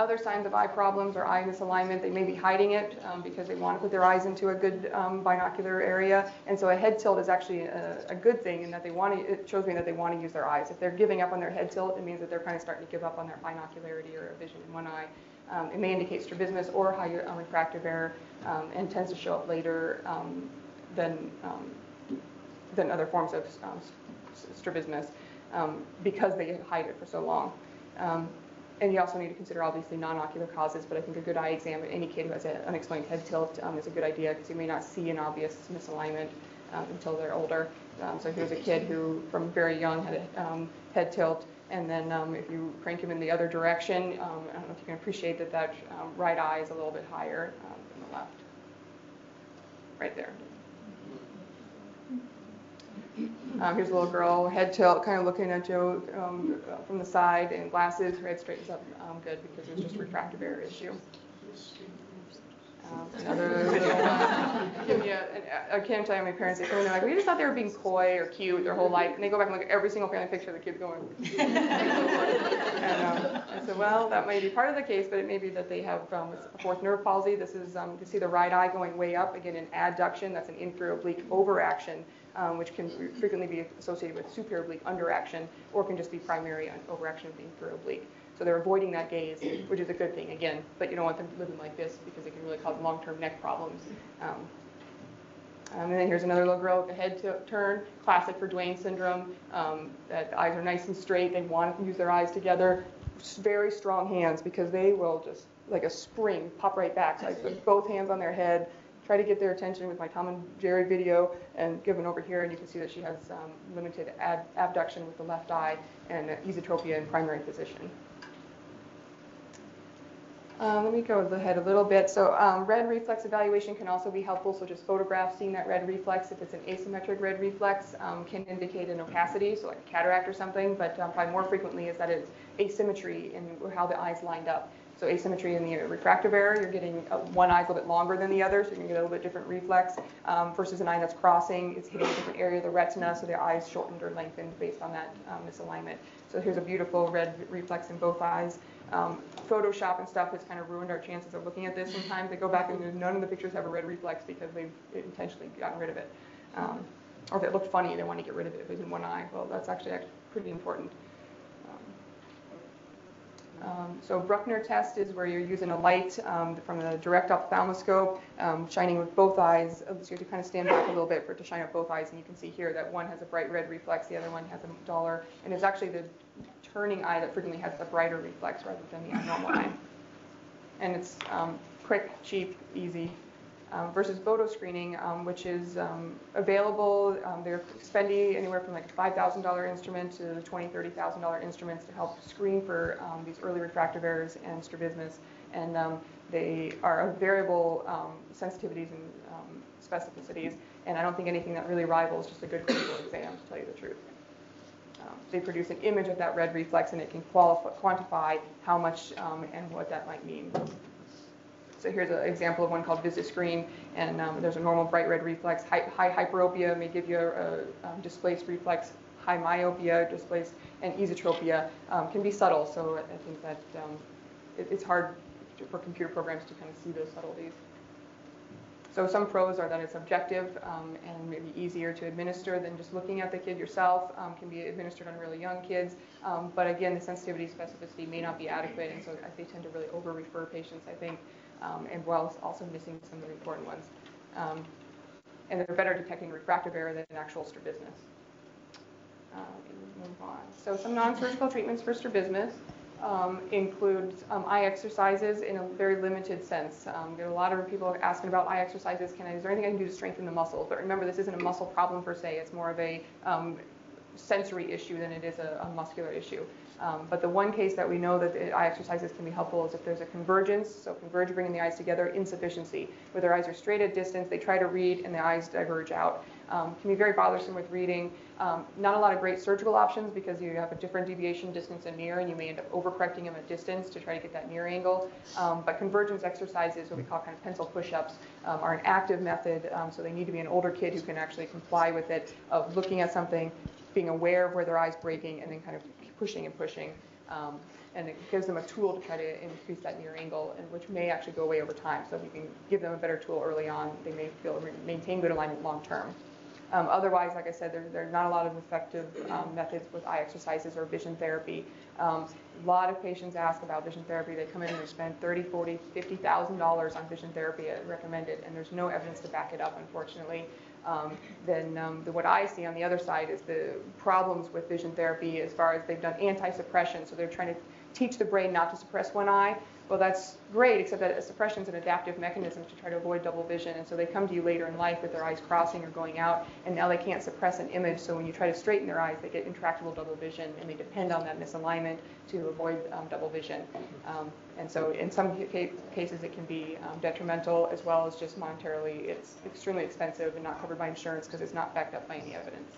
other signs of eye problems or eye misalignment. They may be hiding it um, because they want to put their eyes into a good um, binocular area. And so a head tilt is actually a, a, good thing in that they want to, it shows me that they want to use their eyes. If they're giving up on their head tilt, it means that they're kind of starting to give up on their binocularity or vision in one eye. Um, it may indicate strabismus or high um, refractive error um, and tends to show up later um, than, than other forms of strabismus because they hide it for so long. And you also need to consider obviously non-ocular causes, but I think a good eye exam in any kid who has an unexplained head tilt um, is a good idea because you may not see an obvious misalignment um, until they're older. Um, so here's a kid who from very young had a um, head tilt, and then um, if you crank him in the other direction, I don't know if you can appreciate that that right eye is a little bit higher than the left. Right there. Um, here's a little girl, head tilt, kind of looking at Joe um, from the side, and glasses. Her head straightens up um, good because it's just a refractive error issue. Um I can't tell you how many parents they come in, they're like, we just thought they were being coy or cute their whole life, and they go back and look at every single family picture of the going. and um, I said, well, that may be part of the case, but it may be that they have um, a fourth nerve palsy. This is, um, you can see the right eye going way up, again, an adduction, that's an inferior oblique overaction, um, which can frequently be associated with superior oblique underaction, or can just be primary overaction of the inferior oblique. So they're avoiding that gaze, which is a good thing, again, but you don't want them living like this because it can really cause long-term neck problems. Um, um, and then here's another little girl with a head turn, classic for Duane syndrome. Um, that the eyes are nice and straight. They want to use their eyes together. Very strong hands because they will just, like a spring, pop right back. So I both hands on their head, try to get their attention with my Tom and Jerry video, and give them over here, and you can see that she has um, limited ad- abduction with the left eye and esotropia in primary position. Um, let me go ahead a little bit. So um, red reflex evaluation can also be helpful. So just photographs seeing that red reflex, if it's an asymmetric red reflex, um, can indicate an opacity, so like a cataract or something. But um, probably more frequently is that it's asymmetry in how the eyes lined up. So asymmetry in the refractive error, you're getting uh, one eye a little bit longer than the other, so you're going to get a little bit different reflex um, versus an eye that's crossing. It's hitting a different area of the retina, so the eye's shortened or lengthened based on that um, misalignment. So here's a beautiful red reflex in both eyes. Um, Photoshop and stuff has kind of ruined our chances of looking at this sometimes. They go back and none of the pictures have a red reflex because they've intentionally gotten rid of it. Um, or if it looked funny, they want to get rid of it if it's in one eye. Well, that's actually pretty important. Um, so Bruckner test is where you're using a light um, from the direct ophthalmoscope, um, shining with both eyes. So you have to kind of stand back a little bit for it to shine up both eyes, and you can see here that one has a bright red reflex, the other one has a duller, and it's actually the turning eye that frequently has the brighter reflex rather than the abnormal eye. And it's um, quick, cheap, easy. Um, versus photo screening, um, which is um, available. Um, they're spendy anywhere from like a $5,000 instrument to $20,000, $30,000 instruments to help screen for um, these early refractive errors and strabismus. And um, they are of variable sensitivities and specificities. And I don't think anything that really rivals just a good clinical exam, to tell you the truth. They produce an image of that red reflex and it can quantify how much and what that might mean. So here's an example of one called VisiScreen, and um, there's a normal bright red reflex. High, high hyperopia may give you a, a um, displaced reflex. High myopia, displaced, and esotropia um, can be subtle. So I think that um, it, it's hard for computer programs to kind of see those subtleties. So some pros are that it's objective um, and maybe easier to administer than just looking at the kid yourself. Um, can be administered on really young kids, um, but again, the sensitivity specificity may not be adequate, and so they tend to really over-refer patients, I think, um, and while also missing some of the important ones. Um, and they're better detecting refractive error than actual strabismus. Uh. So some non-surgical treatments for strabismus um, includes um, eye exercises in a very limited sense. Um, are a lot of people asking about eye exercises. Can I, is there anything I can do to strengthen the muscles? But remember, this isn't a muscle problem per se. It's more of a um, sensory issue than it is a, a muscular issue. Um, but the one case that we know that eye exercises can be helpful is if there's a convergence, so converge bringing the eyes together, insufficiency, where their eyes are straight at distance, they try to read and the eyes diverge out. Um, can be very bothersome with reading. Um, not a lot of great surgical options because you have a different deviation distance and near, and you may end up overcorrecting them at distance to try to get that near angle. Um, but convergence exercises, what we call kind of pencil push-ups, um, are an active method, um, so they need to be an older kid who can actually comply with it, of looking at something, being aware of where their eye's breaking, and then kind of pushing and pushing. Um, and it gives them a tool to try to increase that near angle, and which may actually go away over time. So if you can give them a better tool early on, they may to maintain good alignment long term. Um, otherwise, like I said, there, there, are not a lot of effective um, methods with eye exercises or vision therapy. Um, a lot of patients ask about vision therapy. They come in and they spend 30, 40, 50,000 dollars on vision therapy recommended, and there's no evidence to back it up, unfortunately. Um, then um, the, what I see on the other side is the problems with vision therapy as far as they've done anti-suppression. So they're trying to teach the brain not to suppress one eye. Well, that's great, except that suppression is an adaptive mechanism to try to avoid double vision. And so they come to you later in life with their eyes crossing or going out, and now they can't suppress an image. So when you try to straighten their eyes, they get intractable double vision, and they depend on that misalignment to avoid um, double vision. Um, and so in some ca- cases, it can be um, detrimental as well as just monetarily. It's extremely expensive and not covered by insurance because it's not backed up by any evidence.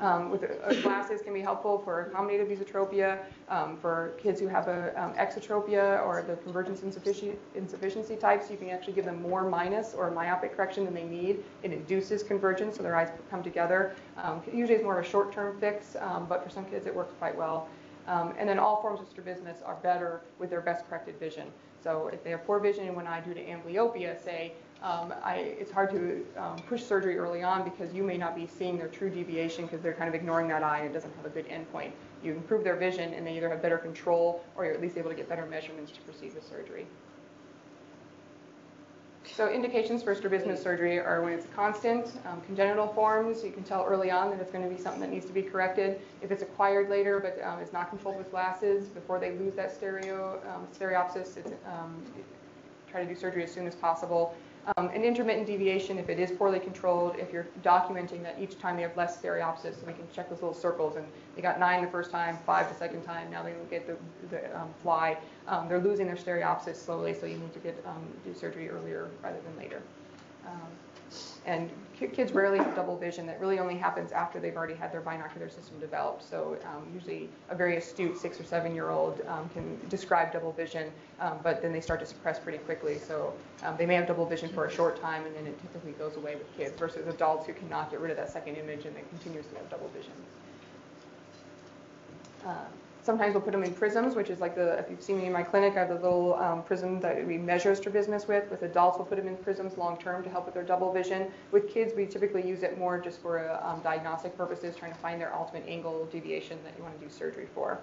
Um, with uh, glasses can be helpful for accommodative esotropia, um, for kids who have a um, exotropia or the convergence insuffici- insufficiency types. You can actually give them more minus or myopic correction than they need. It induces convergence, so their eyes come together. Um, usually, it's more of a short-term fix, um, but for some kids, it works quite well. Um, and then all forms of strabismus are better with their best corrected vision. So if they have poor vision in one eye due to amblyopia, say, um, I, it's hard to um, push surgery early on because you may not be seeing their true deviation because they're kind of ignoring that eye and it doesn't have a good endpoint. You improve their vision and they either have better control or you're at least able to get better measurements to proceed with surgery. So indications for strabismus surgery are when it's constant, um, congenital forms. You can tell early on that it's going to be something that needs to be corrected. If it's acquired later but um, is not controlled with glasses before they lose that stereo um, stereopsis, it's, um, try to do surgery as soon as possible. Um, an intermittent deviation, if it is poorly controlled, if you're documenting that each time they have less stereopsis, so we can check those little circles, and they got nine the first time, five the second time, now they get the, the um, fly. Um, they're losing their stereopsis slowly, so you need to get um, do surgery earlier rather than later. Um, and kids rarely have double vision. That really only happens after they've already had their binocular system developed. So um, usually a very astute six or seven year old um, can describe double vision, um, but then they start to suppress pretty quickly. So um, they may have double vision for a short time and then it typically goes away with kids versus adults who cannot get rid of that second image and they continuously have double vision. Sometimes we'll put them in prisms, which is like the, if you've seen me in my clinic, I have the little um, prism that we measure strabismus with. With adults, we'll put them in prisms long term to help with their double vision. With kids, we typically use it more just for uh, um, diagnostic purposes, trying to find their ultimate angle deviation that you want to do surgery for.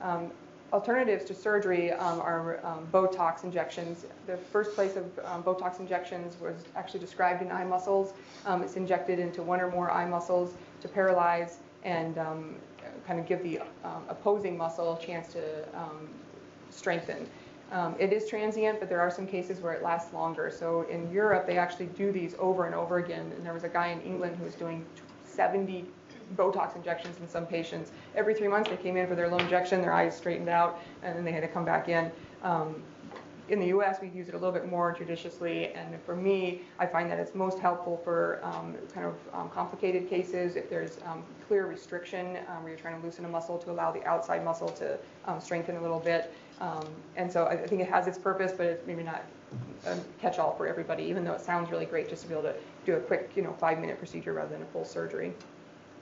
Um, alternatives to surgery um, are um, Botox injections. The first place of um, Botox injections was actually described in eye muscles. Um, it's injected into one or more eye muscles to paralyze and um, kind of give the um, opposing muscle a chance to um, strengthen. Um, it is transient, but there are some cases where it lasts longer. So in Europe, they actually do these over and over again. And there was a guy in England who was doing 70 Botox injections in some patients. Every three months, they came in for their little injection, their eyes straightened out, and then they had to come back in. Um, in the U.S., we use it a little bit more judiciously, and for me, I find that it's most helpful for um, kind of um, complicated cases. If there's um, clear restriction, um, where you're trying to loosen a muscle to allow the outside muscle to um, strengthen a little bit, and so I, I think it has its purpose, but it's maybe not a catch-all for everybody. Even though it sounds really great just to be able to do a quick, you know, five-minute procedure rather than a full surgery.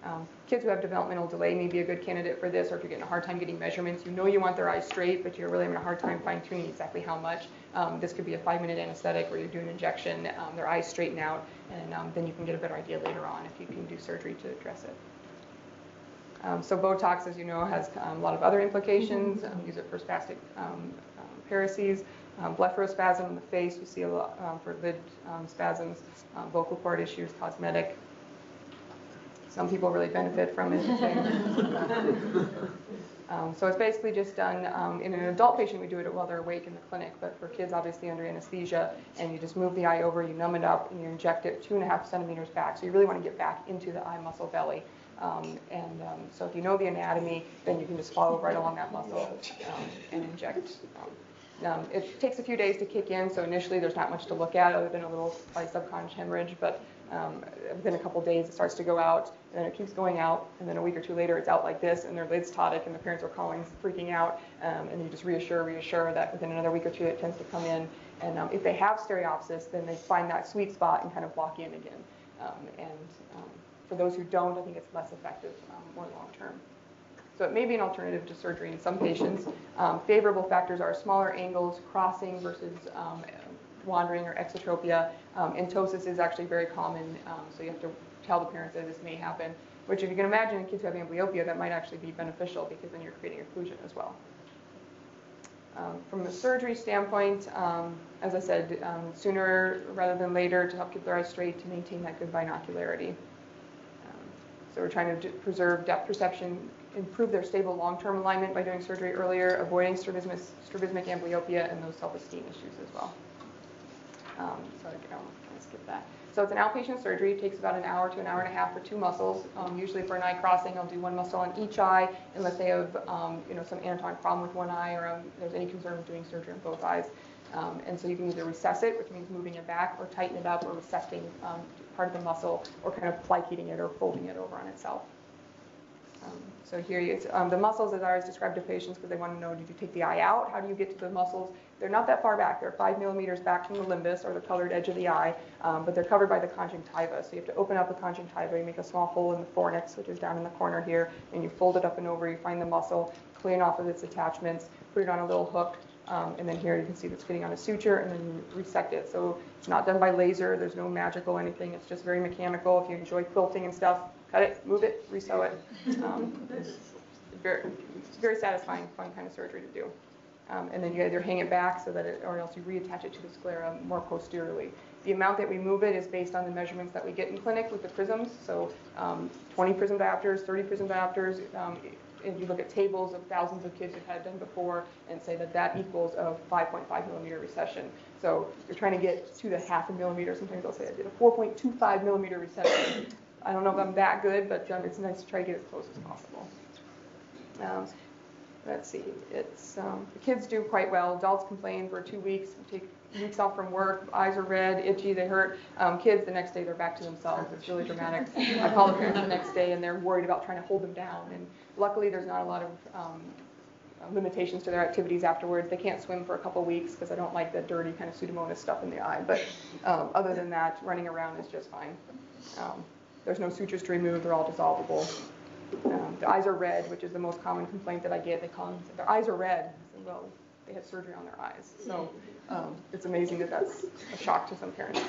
Um, kids who have developmental delay may be a good candidate for this, or if you're getting a hard time getting measurements, you know you want their eyes straight, but you're really having a hard time fine tuning exactly how much. Um, this could be a five minute anesthetic where you do an injection, um, their eyes straighten out, and um, then you can get a better idea later on if you can do surgery to address it. Um, so Botox, as you know, has um, a lot of other implications. use it for spastic paresis, blepharospasm in the face, you see a lot for lid spasms, vocal cord issues, cosmetic, some people really benefit from it. um, so it's basically just done um, in an adult patient. We do it while they're awake in the clinic, but for kids, obviously under anesthesia, and you just move the eye over, you numb it up, and you inject it two and a half centimeters back. So you really want to get back into the eye muscle belly. Um, and um, so if you know the anatomy, then you can just follow right along that muscle um, and inject. Um, it takes a few days to kick in, so initially there's not much to look at other than a little like, subconjunctival hemorrhage, but um, within a couple days, it starts to go out, and then it keeps going out, and then a week or two later, it's out like this, and their lid's ptotic, and the parents are calling, freaking out, um, and you just reassure, reassure that within another week or two, it tends to come in. And um, if they have stereopsis, then they find that sweet spot and kind of lock in again. Um, and um, for those who don't, I think it's less effective, um, more long term. So it may be an alternative to surgery in some patients. favorable factors are smaller angles, crossing versus wandering or exotropia. Um, is actually very common, um, so you have to tell the parents that this may happen, which if you can imagine in kids who have amblyopia, that might actually be beneficial because then you're creating occlusion as well. Um, from a surgery standpoint, um, as I said, um, sooner rather than later to help keep their eyes straight to maintain that good binocularity. Um, so we're trying to preserve depth perception, improve their stable long-term alignment by doing surgery earlier, avoiding strabismic amblyopia and those self-esteem issues as well. Um, so I can skip that. So it's an outpatient surgery. It takes about an hour to an hour and a half for two muscles. Um, usually for an eye crossing, I'll do one muscle on each eye unless they have um, you know, some anatomic problem with one eye or um, there's any concern with doing surgery on both eyes. Um, and so you can either recess it, which means moving it back, or tighten it up, or recessing um, part of the muscle, or kind of plicating it or folding it over on itself. Um, So here, it's, the muscles, as I always describe to patients, because they want to know, did you take the eye out? How do you get to the muscles? They're not that far back. They're five millimeters back from the limbus, or the colored edge of the eye, um, but they're covered by the conjunctiva. So you have to open up the conjunctiva, you make a small hole in the fornix, which is down in the corner here, and you fold it up and over, you find the muscle, clean off of its attachments, put it on a little hook, um, and then here you can see it's fitting on a suture, and then you resect it. So it's not done by laser, there's no magical anything, it's just very mechanical. If you enjoy quilting and stuff, cut it, move it, resew it. Um, very, very satisfying, fun kind of surgery to do. Um, and then you either hang it back so that it, or else you reattach it to the sclera more posteriorly. The amount that we move it is based on the measurements that we get in clinic with the prisms. So um, 20 prism diopters, 30 prism diopters. Um, if you look at tables of thousands of kids who've had it done before and say that that equals a 5.5 millimeter recession. So you're trying to get to the half a millimeter. Sometimes I'll say I did a 4.25 millimeter recession. I don't know if I'm that good, but um, it's nice to try to get as close as possible. Um, let's see, it's, um, the kids do quite well. Adults complain for two weeks, take weeks off from work, eyes are red, itchy, they hurt. Um, kids, the next day, they're back to themselves. It's really dramatic. I call the parents the next day and they're worried about trying to hold them down. And luckily, there's not a lot of um, limitations to their activities afterwards. They can't swim for a couple weeks because I don't like the dirty kind of pseudomonas stuff in the eye. But um, other than that, running around is just fine. Um, there's no sutures to remove, they're all dissolvable. Um, the eyes are red, which is the most common complaint that I get. They call them, their eyes are red. I said, well, they had surgery on their eyes. So um, it's amazing that that's a shock to some parents.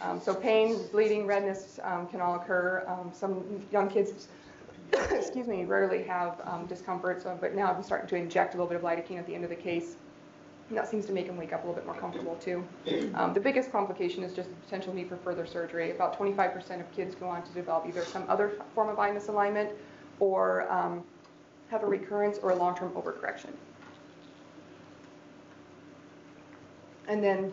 Um, so pain, bleeding, redness um, can all occur. Um, some young kids, excuse me, rarely have um, discomfort. So, but now I'm starting to inject a little bit of lidocaine at the end of the case. And that seems to make them wake up a little bit more comfortable too. Um, the biggest complication is just the potential need for further surgery. About 25% of kids go on to develop either some other form of eye misalignment or um, have a recurrence or a long-term overcorrection. And then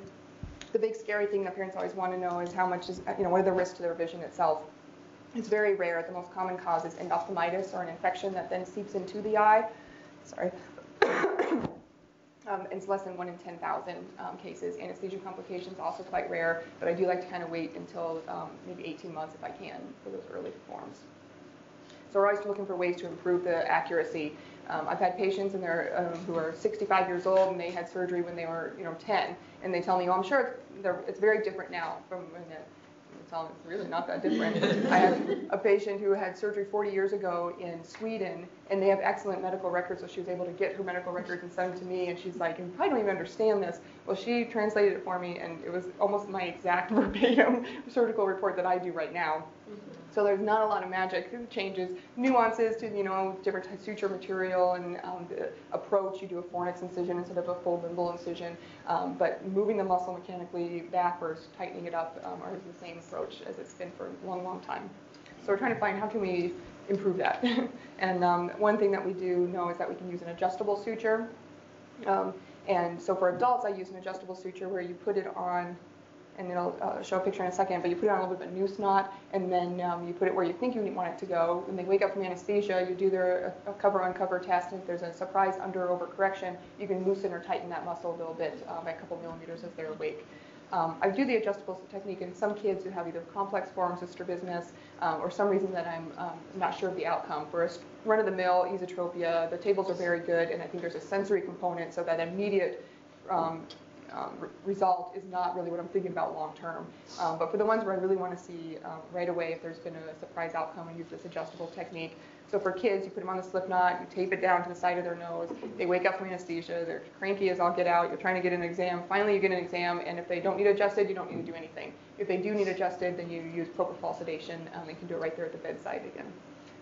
the big scary thing that parents always want to know is how much is, you know, what are the risks to their vision itself? It's very rare. The most common cause is endophthalmitis or an infection that then seeps into the eye. Sorry. Um, it's less than 1 in 10,000 um, cases. Anesthesia complications also quite rare, but I do like to kind of wait until um, maybe 18 months if I can for those early forms. So we're always looking for ways to improve the accuracy. Um, I've had patients and they're, um, who are 65 years old and they had surgery when they were, you know, 10, and they tell me, "Oh, I'm sure it's, it's very different now from when it's really not that different. I had a patient who had surgery 40 years ago in Sweden, and they have excellent medical records, so she was able to get her medical records and send them to me, and she's like, probably don't even understand this. Well, she translated it for me, and it was almost my exact verbatim surgical report that I do right now. Mm-hmm. So there's not a lot of magic. Changes nuances to you know different suture material and um, the approach. You do a fornix incision instead of a full limbal incision, um, but moving the muscle mechanically backwards, tightening it up, um, are the same approach as it's been for a long, long time. So we're trying to find how can we improve that. and um, one thing that we do know is that we can use an adjustable suture. Um, and so for adults, I use an adjustable suture where you put it on and it'll uh, show a picture in a second, but you put it on a little bit of a noose knot, and then um, you put it where you think you want it to go. When they wake up from anesthesia, you do their cover-uncover test, and if there's a surprise under or over correction, you can loosen or tighten that muscle a little bit uh, by a couple millimeters as they're awake. Um, I do the adjustable technique in some kids who have either complex forms of strabismus um, or some reason that I'm um, not sure of the outcome. For a run-of-the-mill esotropia, the tables are very good, and I think there's a sensory component, so that immediate um, re- result is not really what I'm thinking about long term. Um, but for the ones where I really want to see um, right away if there's been a surprise outcome, I use this adjustable technique. So for kids, you put them on the slip knot, you tape it down to the side of their nose. They wake up from anesthesia, they're cranky as all get out. You're trying to get an exam. Finally, you get an exam, and if they don't need adjusted, you don't need to do anything. If they do need adjusted, then you use propofol sedation um, and can do it right there at the bedside again.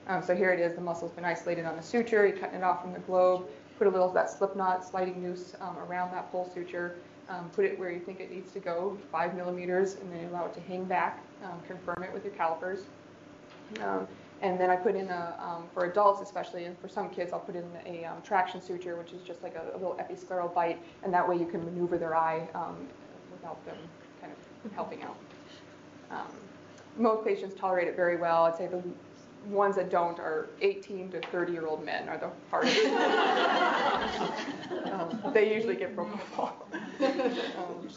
Um, so here it is. The muscle's been isolated on the suture. You're cutting it off from the globe. Put a little of that slip knot sliding noose um, around that pole suture um, put it where you think it needs to go, five millimeters, and then allow it to hang back. Um, confirm it with your calipers. Um, and then I put in a, um, for adults especially, and for some kids, I'll put in a um, traction suture, which is just like a, a, little episcleral bite, and that way you can maneuver their eye um, without them kind of helping out. most patients tolerate it very well. I'd say the ones that don't are 18 to 30 year old men are the hardest. um, they usually get propofol. um,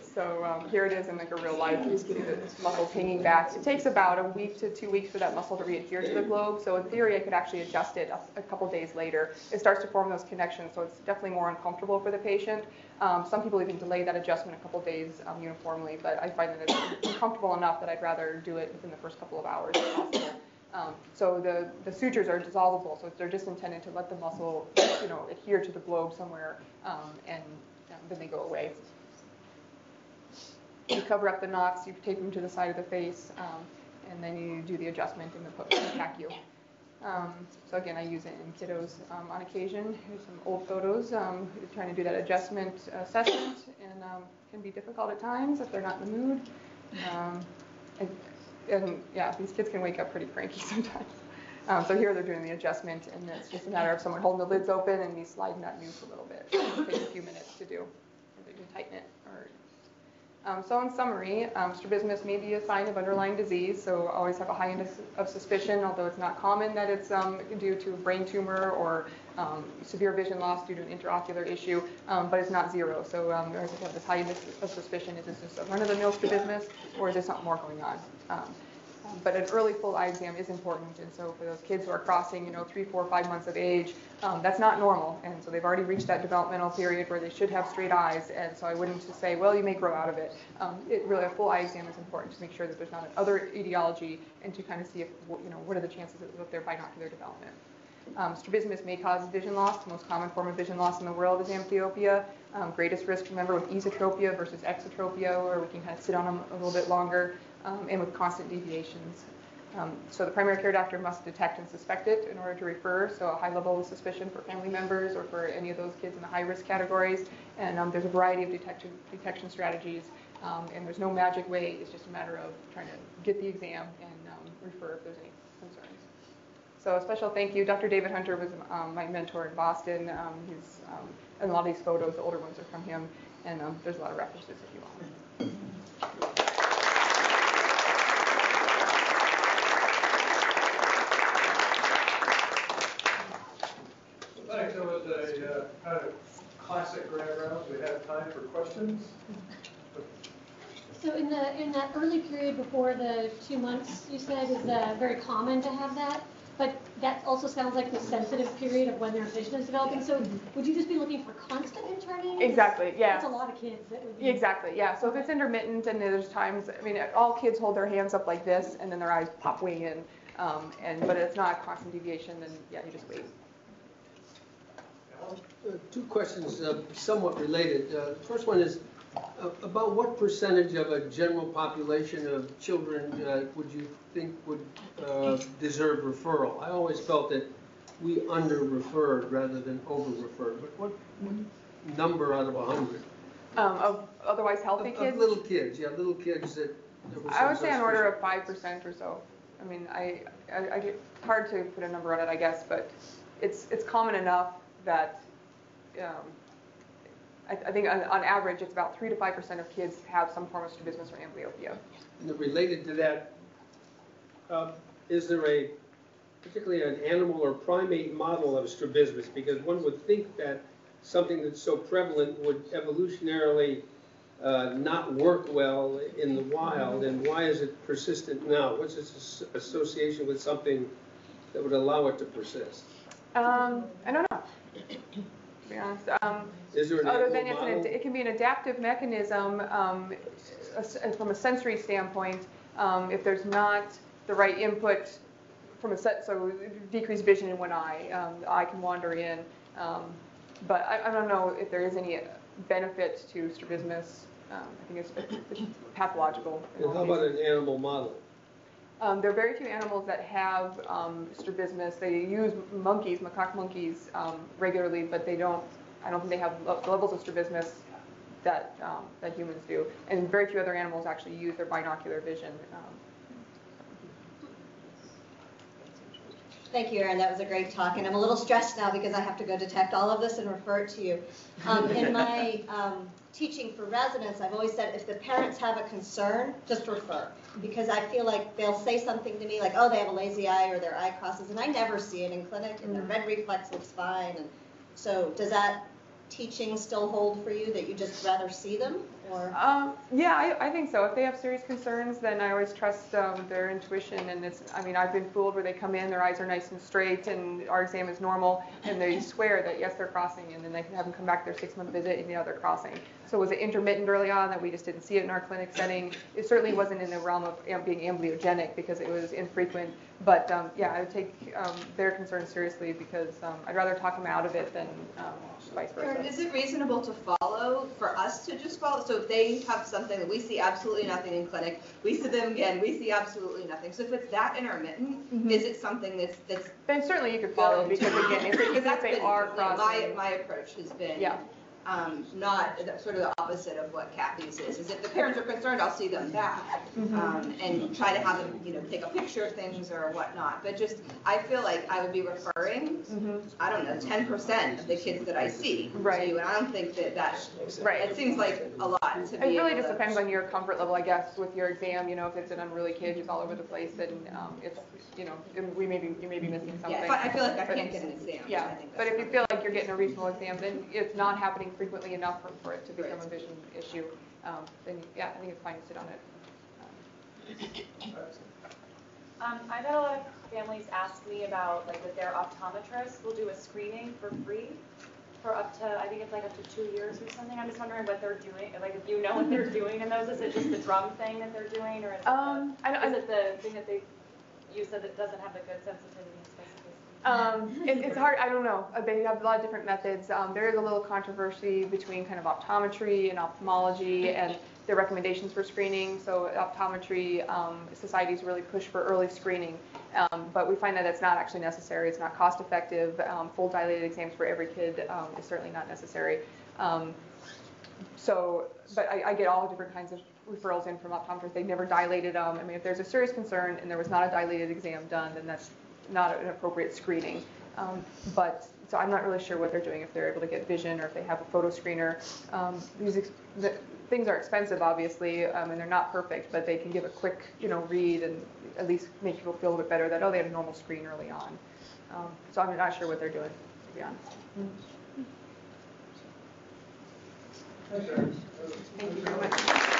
so um, here it is in like a real life. You see the muscles hanging back. So it takes about a week to two weeks for that muscle to re-adhere to the globe. So in theory, I could actually adjust it a, a couple days later. It starts to form those connections, so it's definitely more uncomfortable for the patient. Um, some people even delay that adjustment a couple days um, uniformly, but I find that it's comfortable enough that I'd rather do it within the first couple of hours if possible. Um, so the, the sutures are dissolvable, so they're just intended to let the muscle, you know, adhere to the globe somewhere, um, and um, then they go away. You cover up the knots, you tape them to the side of the face, um, and then you do the adjustment in the PACU. Um, so again, I use it in kiddos um, on occasion. Here's some old photos trying to do that adjustment assessment, and can be difficult at times if they're not in the mood. And, and yeah, these kids can wake up pretty cranky sometimes. Um, so here they're doing the adjustment, and it's just a matter of someone holding the lids open and me sliding that noose a little bit. It takes a few minutes to do. and they can tighten it. Um, so in summary, um, strabismus may be a sign of underlying disease, so always have a high index of suspicion, although it's not common that it's um, due to a brain tumor or um, severe vision loss due to an intraocular issue, um, but it's not zero. So um, we always have this high index of suspicion. Is this just a run-of-the-mill strabismus, or is there something more going on? But an early full eye exam is important, and so for those kids who are crossing, you know, three, four, five months of age, um, that's not normal, and so they've already reached that developmental period where they should have straight eyes, and so I wouldn't just say, well, you may grow out of it. Um, it really a full eye exam is important to make sure that there's not another etiology, and to kind of see if, you know, what are the chances of their binocular development. Um, strabismus may cause vision loss. The most common form of vision loss in the world is amblyopia. Um, greatest risk, remember, with esotropia versus exotropia, where we can kind of sit on them a little bit longer um, and with constant deviations. Um, so the primary care doctor must detect and suspect it in order to refer. So a high level of suspicion for family members or for any of those kids in the high risk categories. And um, there's a variety of detection, detection strategies. Um, and there's no magic way. It's just a matter of trying to get the exam and um, refer if there's any concerns. So a special thank you. Dr. David Hunter was um, my mentor in Boston. Um, he's, and a lot of these photos, the older ones are from him. And there's a lot of references if you want. Thanks. That was a uh, kind of classic grand rounds. We have time for questions. So in that early period before the two months, you said is uh, very common to have that, but that also sounds like the sensitive period of when their vision is developing. So would you just be looking for constant interning? Exactly. Yeah. That's a lot of kids that would be. Exactly. Yeah. So if it's intermittent and there's times, I mean, all kids hold their hands up like this and then their eyes pop way in, um, and but it's not a constant deviation, then yeah, you just wait. Uh, Two questions, uh, somewhat related. Uh, The First one is, about what percentage of a general population of children uh, would you think would uh, deserve referral? I always felt that we under-referred rather than over-referred, but what what number out of a 100? Um, of otherwise healthy Of- kids, Of little kids, yeah, little kids that. there was I would some say an order of five percent or so. I mean, I, I, I get hard to put a number on it, I guess, but it's it's common enough that. Um, I, I think on, on average, it's about three to five percent of kids have some form of strabismus or amblyopia. And related to that, uh, is there a, particularly an animal or primate model of strabismus? Because one would think that something that's so prevalent would evolutionarily uh, not work well in the wild, and why is it persistent now? What's its association with something that would allow it to persist? Um, I don't know. Be honest, um, Is there an other than it's an, model? it can be an adaptive mechanism um, from a sensory standpoint. Um, if there's not the right input from a set, so decreased vision in one eye, um, the eye can wander in. Um, but I, I don't know if there is any benefit to strabismus. Um, I think it's, it's pathological. in And all how about cases. an animal model? Um, there are very few animals that have um, strabismus. They use monkeys, macaque monkeys, um, regularly, but they don't. I don't think they have le- levels of strabismus that um, that humans do. And very few other animals actually use their binocular vision. Um, Thank you, Erin. That was a great talk, and I'm a little stressed now because I have to go detect all of this and refer it to you. Um, in my teaching for residents, I've always said if the parents have a concern, just refer. Because I feel like they'll say something to me like, oh, they have a lazy eye or their eye crosses, and I never see it in clinic, and their mm. red reflex looks fine. And so does that teaching still hold for you, that you just rather see them? Or, Um, yeah, I, I think so. If they have serious concerns, then I always trust um, their intuition. And it's, I mean, I've been fooled where they come in, their eyes are nice and straight, and our exam is normal, and they swear that yes, they're crossing, and then they can have them come back their six month visit, and you know they're crossing. So was it intermittent early on that we just didn't see it in our clinic setting? It certainly wasn't in the realm of being amblyogenic because it was infrequent. But um, yeah, I would take um, their concerns seriously because um, I'd rather talk them out of it than um, vice versa. Karen, is it reasonable to follow, for us to just follow? So if they have something that we see absolutely nothing in clinic, we see them again, we see absolutely nothing. So if it's that intermittent, is it something that's, that's Then certainly you could follow because again, if, Because if that's they been, are know, my, my approach has been. Yeah. Um, not, sort of the opposite of what Kathy's is, is if the parents are concerned, I'll see them back. Mm-hmm. Um, and try to have them, you know, take a picture of things or whatnot, but just, I feel like I would be referring, I don't know, ten percent of the kids that I see to Right. you, and I don't think that that, Right. it seems like a lot to be It really just to- depends on your comfort level, I guess, with your exam, you know, if it's an unruly kid who's all over the place, and um, it's, you know, we may be, you may be missing something. Yeah, I feel like I can't get an exam, Yeah, but if you feel like you're getting a reasonable exam, then it's not happening frequently enough for, for it to become a vision issue, um, then, yeah, I think it's fine to sit on it. Um, I've had a lot of families ask me about, like, that their optometrist will do a screening for free for up to, I think it's like up to two years or something. I'm just wondering what they're doing, like, if you know what they're doing in those, is it just the drum thing that they're doing, or is it the, Um, I don't, is it the thing that they, you said that doesn't have the good sensitivity and specificity? Um, it, it's hard, I don't know, Uh, they have a lot of different methods. Um, there is a little controversy between kind of optometry and ophthalmology and their recommendations for screening. So optometry um, societies really push for early screening, um, but we find that it's not actually necessary. It's not cost effective. Um, full dilated exams for every kid um, is certainly not necessary. So, but I, I get all different kinds of referrals in from optometrists. They never dilated them. I mean, if there's a serious concern and there was not a dilated exam done, then that's not an appropriate screening. Um, but so I'm not really sure what they're doing if they're able to get vision or if they have a photo screener. Um, these ex- the, things are expensive, obviously, um, and they're not perfect, but they can give a quick, you know, read and at least make people feel a bit better that oh, they had a normal screen early on. Um, so I'm not sure what they're doing, to be honest. Thanks, Erin.